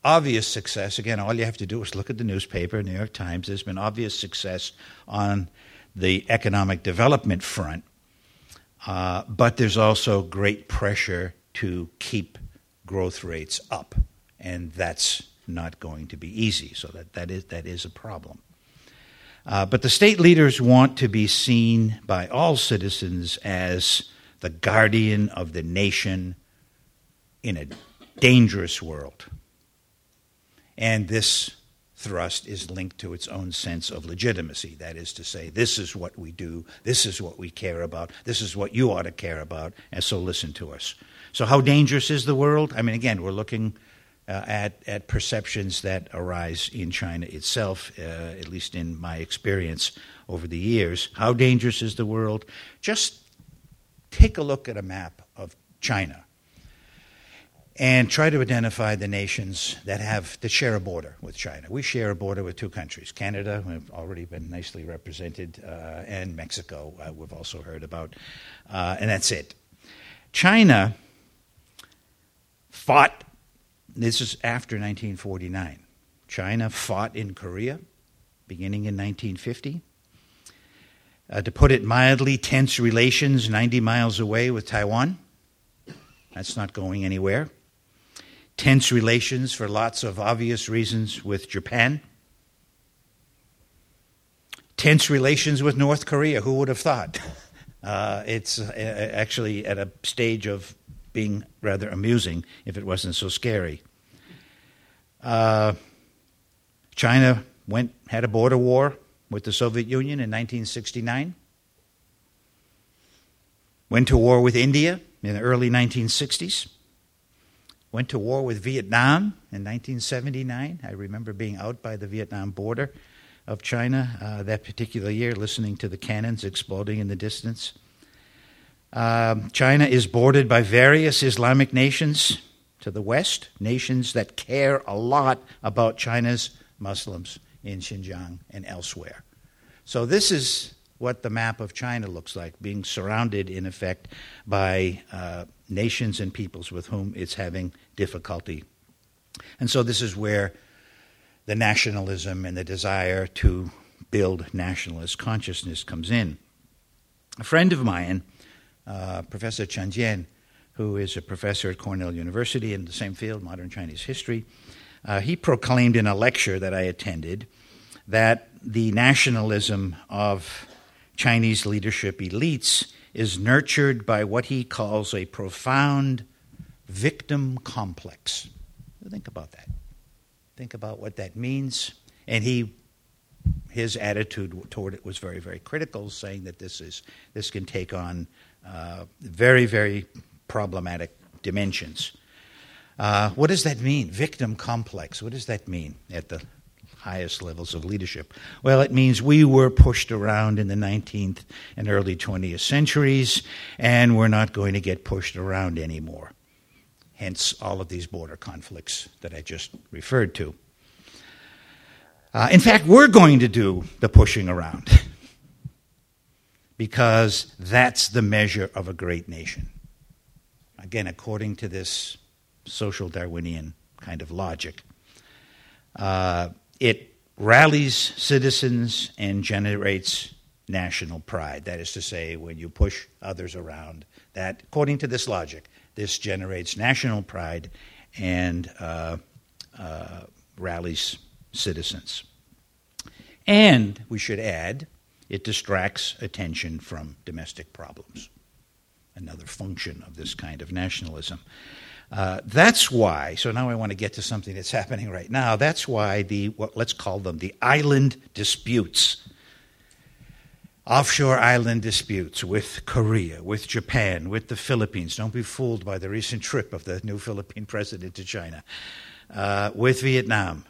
obvious success. Again, all you have to do is look at the newspaper, New York Times. There's been obvious success on the economic development front, uh, but there's also great pressure to keep growth rates up, and that's not going to be easy. So that, that, is, that is a problem. Uh, but the state leaders want to be seen by all citizens as the guardian of the nation in a dangerous world. And this thrust is linked to its own sense of legitimacy. That is to say, this is what we do, this is what we care about, this is what you ought to care about, and so listen to us. So, how dangerous is the world? I mean, again, we're looking uh, at, at perceptions that arise in China itself, uh, at least in my experience over the years. How dangerous is the world? Just take a look at a map of China and try to identify the nations that have that share a border with China. We share a border with two countries: Canada, we've already been nicely represented, uh, and Mexico. Uh, we've also heard about, uh, and that's it. China fought. This is after 1949. China fought in Korea, beginning in 1950. Uh, to put it mildly, tense relations 90 miles away with Taiwan. That's not going anywhere tense relations for lots of obvious reasons with Japan, tense relations with North Korea. Who would have thought? Uh, it's uh, actually at a stage of being rather amusing if it wasn't so scary. Uh, China went had a border war with the Soviet Union in 1969. Went to war with India in the early 1960s went to war with Vietnam in 1979. I remember being out by the Vietnam border of China uh, that particular year, listening to the cannons exploding in the distance. Um, China is bordered by various Islamic nations to the west, nations that care a lot about China's Muslims in Xinjiang and elsewhere. So, this is what the map of China looks like, being surrounded, in effect, by uh, nations and peoples with whom it's having difficulty. And so this is where the nationalism and the desire to build nationalist consciousness comes in. A friend of mine, uh, Professor Chen Jian, who is a professor at Cornell University in the same field, modern Chinese history, uh, he proclaimed in a lecture that I attended that the nationalism of Chinese leadership elites is nurtured by what he calls a profound victim complex. Think about that. Think about what that means. And he his attitude toward it was very, very critical, saying that this is this can take on uh, very, very problematic dimensions. Uh, what does that mean? Victim complex. What does that mean at the highest levels of leadership? Well, it means we were pushed around in the 19th and early 20th centuries, and we're not going to get pushed around anymore. Hence, all of these border conflicts that I just referred to. Uh, in fact, we're going to do the pushing around because that's the measure of a great nation. Again, according to this social Darwinian kind of logic, uh, it rallies citizens and generates national pride. That is to say, when you push others around, that, according to this logic, this generates national pride and uh, uh, rallies citizens. And we should add, it distracts attention from domestic problems. Another function of this kind of nationalism. Uh, that's why, so now I want to get to something that's happening right now. That's why the, what, let's call them the island disputes. Offshore island disputes with Korea, with Japan, with the Philippines. Don't be fooled by the recent trip of the new Philippine president to China. Uh, with Vietnam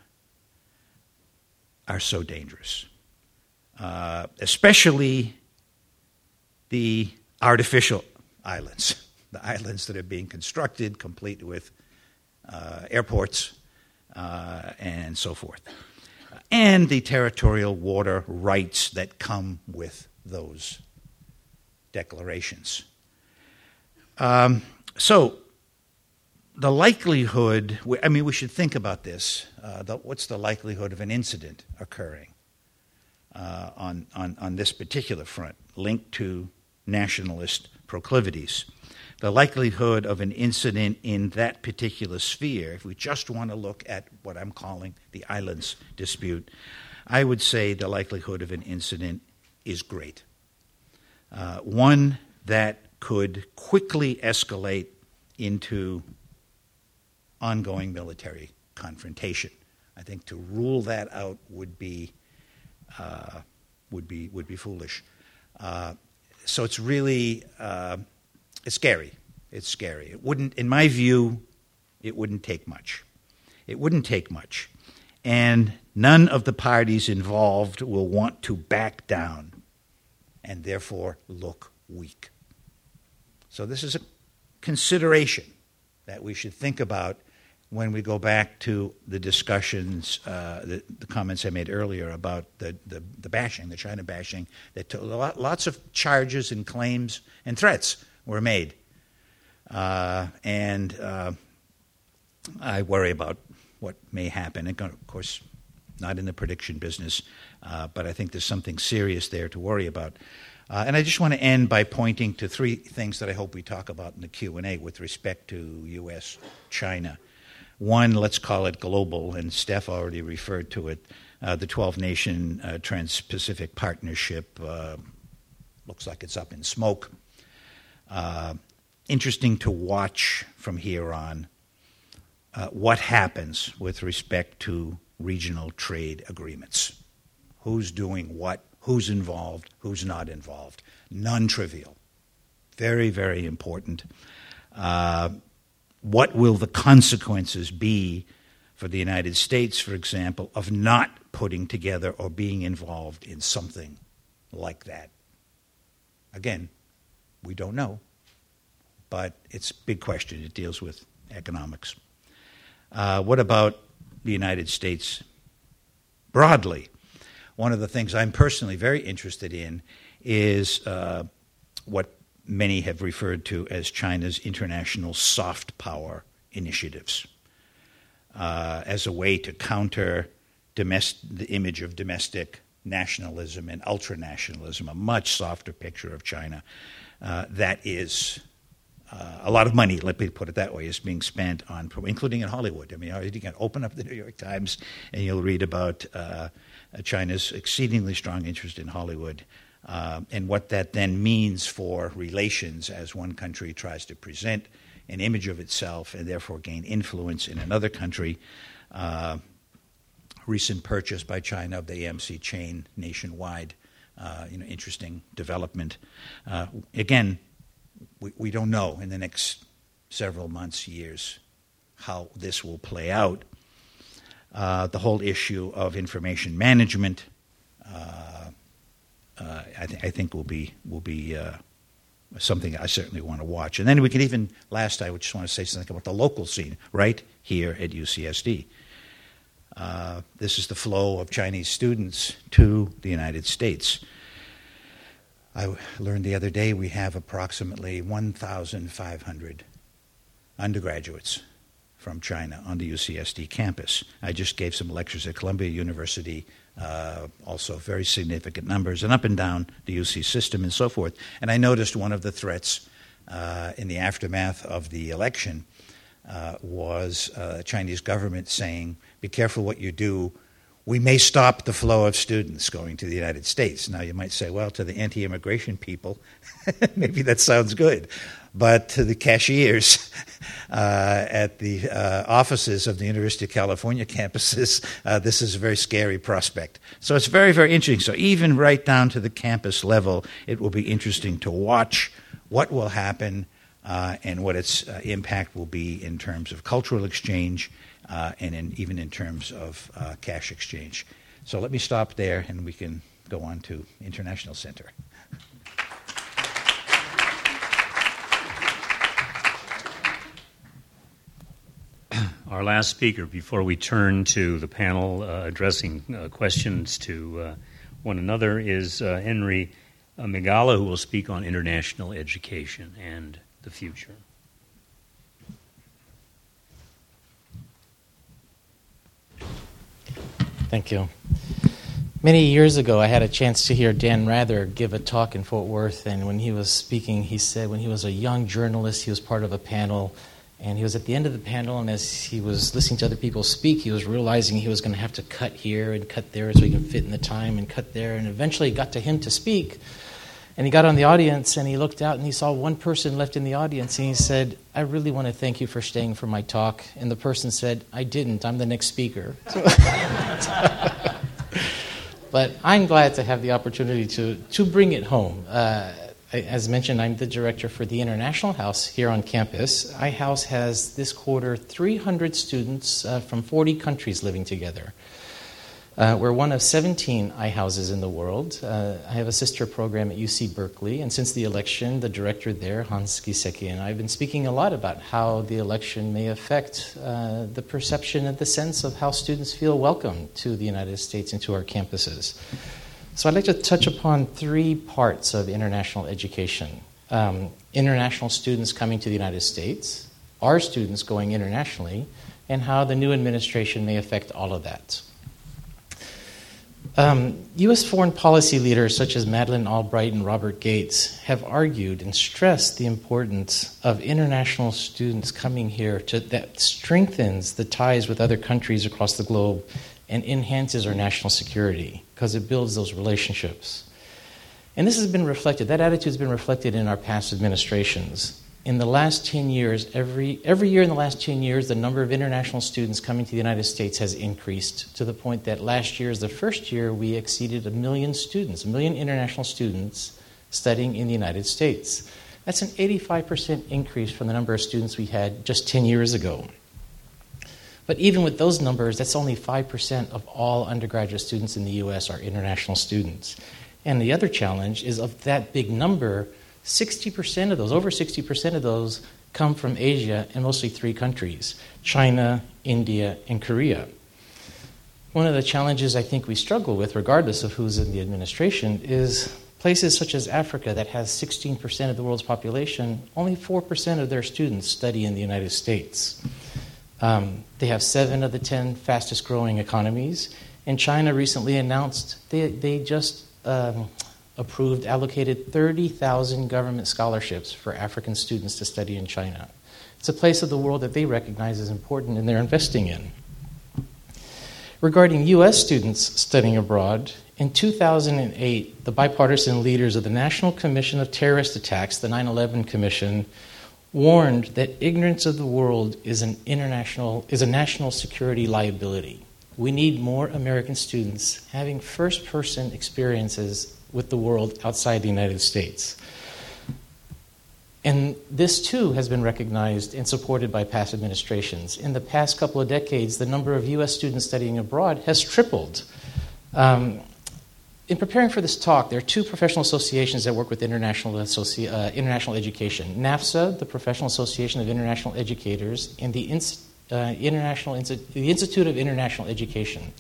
are so dangerous, uh, especially the artificial islands, the islands that are being constructed, complete with uh, airports uh, and so forth, and the territorial water rights that come with those declarations. Um, so, the likelihood, I mean, we should think about this. Uh, the, what's the likelihood of an incident occurring uh, on, on, on this particular front, linked to nationalist proclivities? The likelihood of an incident in that particular sphere, if we just want to look at what I'm calling the islands dispute, I would say the likelihood of an incident is great. Uh, one that could quickly escalate into ongoing military confrontation. I think to rule that out would be uh, would be would be foolish. Uh, so it's really uh, it's scary. It's scary. It wouldn't, in my view, it wouldn't take much. It wouldn't take much, and none of the parties involved will want to back down, and therefore look weak. So this is a consideration that we should think about when we go back to the discussions, uh, the, the, comments I made earlier about the, the, the bashing, the China bashing, that lots of charges and claims and threats were made. Uh, and uh, I worry about what may happen. And of course, not in the prediction business, uh, but I think there's something serious there to worry about. Uh, and I just want to end by pointing to three things that I hope we talk about in the Q&A with respect to U.S. China. One, let's call it global, and Steph already referred to it. Uh, the 12 nation uh, Trans Pacific Partnership looks like it's up in smoke. Uh, interesting to watch from here on uh, what happens with respect to regional trade agreements. Who's doing what, who's involved, who's not involved. Non trivial. Very, very important. Uh, what will the consequences be for the United States, for example, of not putting together or being involved in something like that? Again, we don't know, but it's a big question. It deals with economics. Uh, what about the United States broadly? One of the things I'm personally very interested in is uh, what many have referred to as China's international soft power initiatives uh, as a way to counter domestic, the image of domestic nationalism and ultranationalism, a much softer picture of China uh, that is uh, a lot of money, let me put it that way, is being spent on, including in Hollywood. I mean, you can open up the New York Times and you'll read about uh, China's exceedingly strong interest in Hollywood uh, and what that then means for relations as one country tries to present an image of itself and therefore gain influence in another country. Uh, recent purchase by China of the AMC chain nationwide, you know, interesting development. Uh, again, we, we don't know in the next several months, years, how this will play out. Uh, the whole issue of information management, uh, uh, I, th- I, think, will be will be uh, something I certainly want to watch. And then we can even, last, I would just want to say something about the local scene right here at UCSD. Uh, this is the flow of Chinese students to the United States. I learned the other day we have approximately 1,500 undergraduates from China on the UCSD campus. I just gave some lectures at Columbia University, uh, also very significant numbers, and up and down the UC system and so forth. And I noticed one of the threats uh, in the aftermath of the election uh, was uh, Chinese government saying, be careful what you do we may stop the flow of students going to the United States. Now, you might say, well, to the anti immigration people, maybe that sounds good. But to the cashiers uh, at the uh, offices of the University of California campuses, uh, this is a very scary prospect. So it's very, very interesting. So, even right down to the campus level, it will be interesting to watch what will happen uh, and what its uh, impact will be in terms of cultural exchange and in, even in terms of uh, cash exchange. So let me stop there and we can go on to International Center.
Our last speaker, before we turn to the panel uh, addressing uh, questions to uh, one another, is uh, Henry Migala, who will speak on international education and the future.
Thank you. Many years ago, I had a chance to hear Dan Rather give a talk in Fort Worth, and when he was speaking, he said when he was a young journalist, he was part of a panel, and he was at the end of the panel, and as he was listening to other people speak, he was realizing he was going to have to cut here and cut there so he can fit in the time and cut there, and eventually it got to him to speak. And he got on the audience and he looked out and he saw one person left in the audience and he said, I really want to thank you for staying for my talk. And the person said, I didn't. I'm the next speaker. but I'm glad to have the opportunity to, to bring it home. Uh, as mentioned, I'm the director for the International House here on campus. iHouse has this quarter 300 students uh, from 40 countries living together. Uh, we're one of 17 iHouses in the world. Uh, I have a sister program at UC Berkeley, and since the election, the director there, Hans Giesecke, and I have been speaking a lot about how the election may affect uh, the perception and the sense of how students feel welcome to the United States and to our campuses. So I'd like to touch upon three parts of international education um, international students coming to the United States, our students going internationally, and how the new administration may affect all of that. Um, U.S. foreign policy leaders such as Madeleine Albright and Robert Gates have argued and stressed the importance of international students coming here to, that strengthens the ties with other countries across the globe and enhances our national security because it builds those relationships. And this has been reflected, that attitude has been reflected in our past administrations in the last 10 years, every, every year in the last 10 years, the number of international students coming to the United States has increased to the point that last year is the first year we exceeded a million students, a million international students studying in the United States. That's an 85% increase from the number of students we had just 10 years ago. But even with those numbers, that's only 5% of all undergraduate students in the US are international students. And the other challenge is of that big number, 60% of those, over 60% of those, come from Asia and mostly three countries China, India, and Korea. One of the challenges I think we struggle with, regardless of who's in the administration, is Places such as Africa, that has 16% of the world's population, only 4% of their students study in the United States. Um, they have seven of the 10 fastest growing economies. And China recently announced they, they just um, approved, allocated 30,000 government scholarships for African students to study in China. It's a place of the world that they recognize as important and they're investing in. Regarding U.S. students studying abroad, in 2008, the bipartisan leaders of the National Commission of Terrorist Attacks, the 9 11 Commission, warned that ignorance of the world is, an international, is a national security liability. We need more American students having first person experiences with the world outside the United States. And this too has been recognized and supported by past administrations. In the past couple of decades, the number of U.S. students studying abroad has tripled. Um, in preparing for this talk, there are two professional associations that work with international, associ- uh, international education NAFSA, the Professional Association of International Educators, and the, uh, International the Institute of International Education.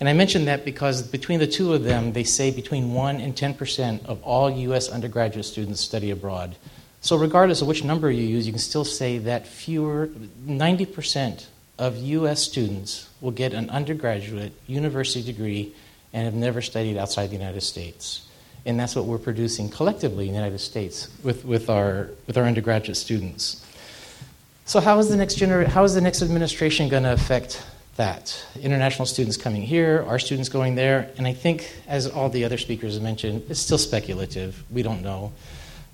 And I mention that because between the two of them, they say between 1 and 10% of all U.S. undergraduate students study abroad. So, regardless of which number you use, you can still say that fewer, 90% of U.S. students will get an undergraduate university degree and have never studied outside the United States. And that's what we're producing collectively in the United States with, with, our, with our undergraduate students. So, how is the next, gener- how is the next administration going to affect that? International students coming here, our students going there, and I think, as all the other speakers have mentioned, it's still speculative. We don't know.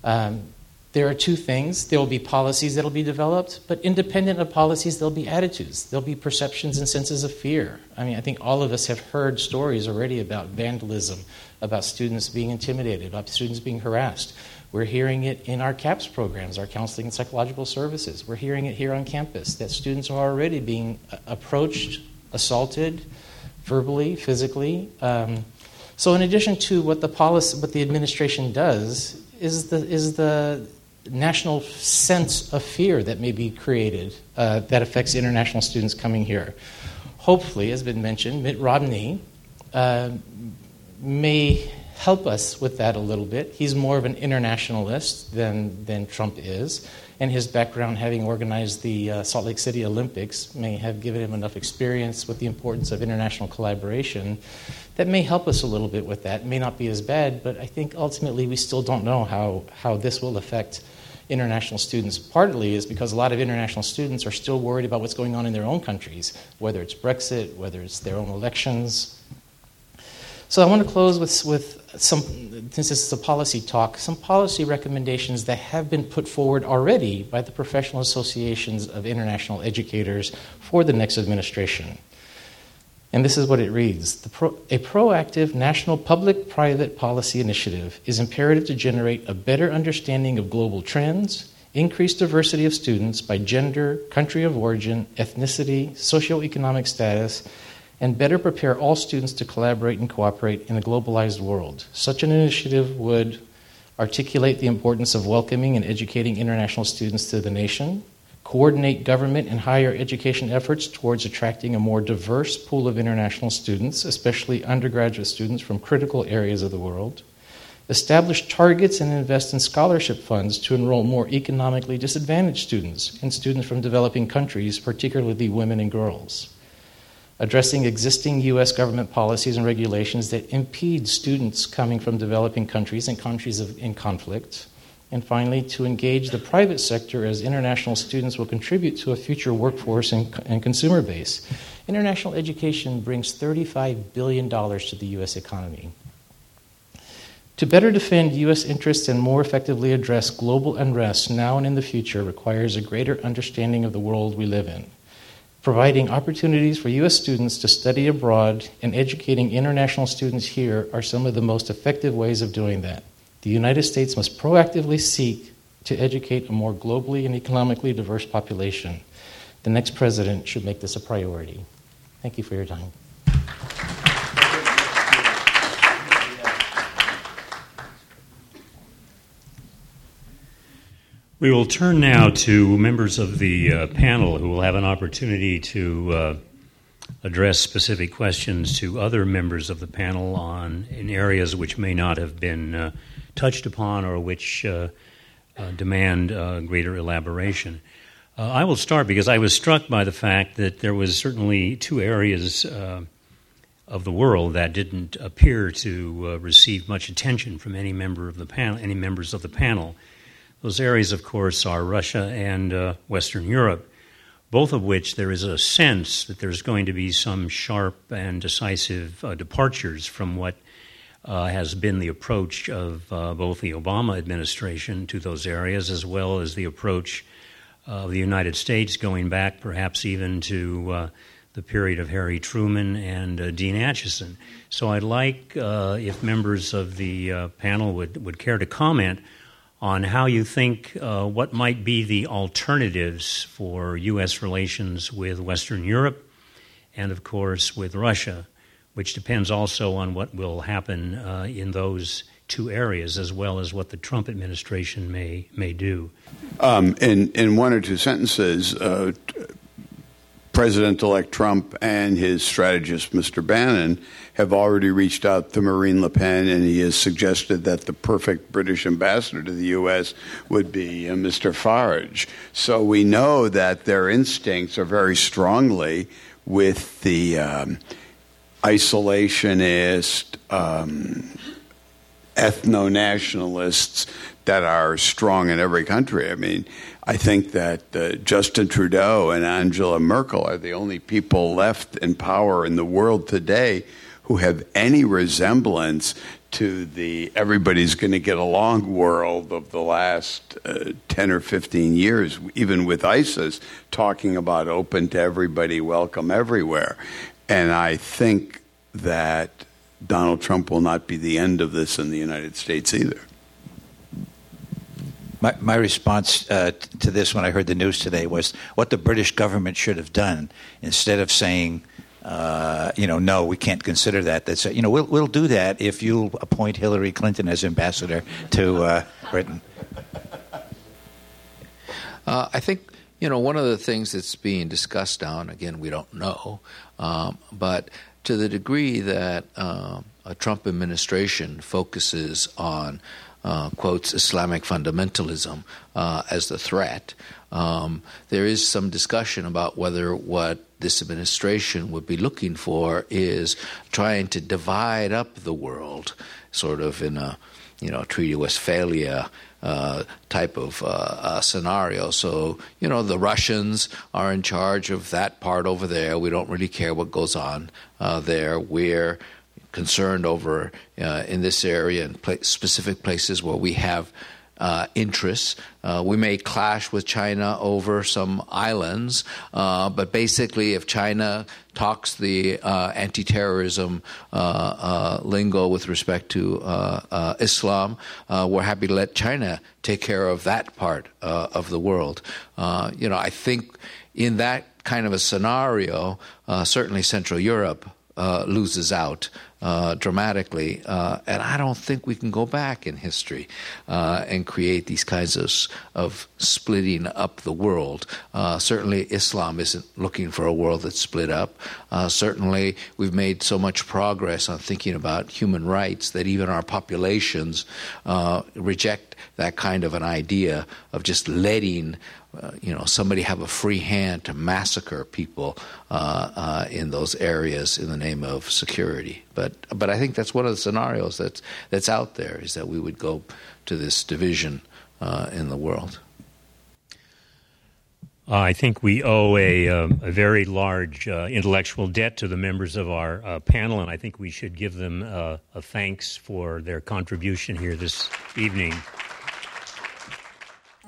Um, there are two things. There will be policies that will be developed, but independent of policies, there'll be attitudes. There'll be perceptions and senses of fear. I mean, I think all of us have heard stories already about vandalism, about students being intimidated, about students being harassed. We're hearing it in our CAPS programs, our counseling and psychological services. We're hearing it here on campus that students are already being uh, approached, assaulted, verbally, physically. Um, so, in addition to what the policy, what the administration does, is the is the national sense of fear that may be created uh, that affects international students coming here. Hopefully, as been mentioned, Mitt Romney uh, may help us with that a little bit. He's more of an internationalist than, than Trump is, and his background, having organized the uh, Salt Lake City Olympics, may have given him enough experience with the importance of international collaboration that may help us a little bit with that. It may not be as bad, but I think ultimately we still don't know how, how this will affect international students partly is because a lot of international students are still worried about what's going on in their own countries, whether it's Brexit, whether it's their own elections. So I want to close with, with some, since this is a policy talk, some policy recommendations that have been put forward already by the professional associations of international educators for the next administration. And this is what it reads pro- A proactive national public private policy initiative is imperative to generate a better understanding of global trends, increase diversity of students by gender, country of origin, ethnicity, socioeconomic status, and better prepare all students to collaborate and cooperate in a globalized world. Such an initiative would articulate the importance of welcoming and educating international students to the nation, coordinate government and higher education efforts towards attracting a more diverse pool of international students, especially undergraduate students from critical areas of the world, establish targets and invest in scholarship funds to enroll more economically disadvantaged students and students from developing countries, particularly women and girls. Addressing existing U.S. government policies and regulations that impede students coming from developing countries and countries of, in conflict and finally, to engage the private sector as international students will contribute to a future workforce and, and consumer base. International education brings $35 billion to the U.S. economy. To better defend U.S. interests and more effectively address global unrest now and in the future requires a greater understanding of the world we live in. Providing opportunities for U.S. students to study abroad and educating international students here are some of the most effective ways of doing that. The United States must proactively seek to educate a more globally and economically diverse population. The next president should make this a priority. Thank you for your time.
We will turn now to members of the uh, panel who will have an opportunity to uh, address specific questions to other members of the panel on in areas which may not have been uh, touched upon or which uh, uh, demand uh, greater elaboration. I will start because I was struck by the fact that there was certainly two areas of the world that didn't appear to receive much attention from any member of the panel, any members of the panel. Those areas, of course, are Russia and Western Europe both of which there is a sense that there's going to be some sharp and decisive uh, departures from what uh, has been the approach of uh, both the Obama administration to those areas as well as the approach of the United States going back perhaps even to uh, the period of Harry Truman and uh, Dean Acheson. So I'd like uh, if members of the panel would, would care to comment on how you think uh, what might be the alternatives for U.S. relations with Western Europe and, of course, with Russia, which depends also on what will happen uh, in those two areas as well as what the Trump administration may may do.
Um, in in one or two sentences, uh, President elect Trump and his strategist, Mr. Bannon, have already reached out to Marine Le Pen, and he has suggested that the perfect British ambassador to the U.S. would be uh, Mr. Farage. So we know that their instincts are very strongly with the um, isolationist, um, ethno nationalists that are strong in every country. I mean, I think that uh, Justin Trudeau and Angela Merkel are the only people left in power in the world today who have any resemblance to the everybody's going to get along world of the last uh, 10 or 15 years, even with ISIS talking about open to everybody, welcome everywhere. And I think that Donald Trump will not be the end of this in the United States either.
My, my response uh, to this when I heard the news today was what the British government should have done instead of saying, uh, you know, no, we can't consider that. That's you know, we'll we'll do that if you appoint Hillary Clinton as ambassador to uh, Britain.
Uh, I think you know one of the things that's being discussed now, and again, we don't know, um, but to the degree that um, a Trump administration focuses on uh, quotes Islamic fundamentalism uh, as the threat. Um, there is some discussion about whether what this administration would be looking for is trying to divide up the world, sort of in a you know Treaty of Westphalia uh, type of uh, uh, scenario. So, you know, the Russians are in charge of that part over there. We don't really care what goes on uh, there. We're concerned over uh, in this area and specific places where we have uh, interests. Uh, we may clash with China over some islands, uh, but basically, if China talks the uh, anti terrorism uh, lingo with respect to Islam, we're happy to let China take care of that part of the world. you know, I think in that kind of a scenario, certainly Central Europe loses out uh, dramatically. Uh, and I don't think we can go back in history uh, and create these kinds of, of splitting up the world. Uh, certainly, Islam isn't looking for a world that's split up. Uh, certainly, we've made so much progress on thinking about human rights that even our populations uh, reject that kind of an idea of just letting uh, you know, somebody have a free hand to massacre people uh, uh, in those areas in the name of security. But but I think that's one of the scenarios that's that's out there is that we would go to this division uh, in the world.
I think we owe a, um, a very large uh, intellectual debt to the members of our panel, and I think we should give them a thanks for their contribution here this evening.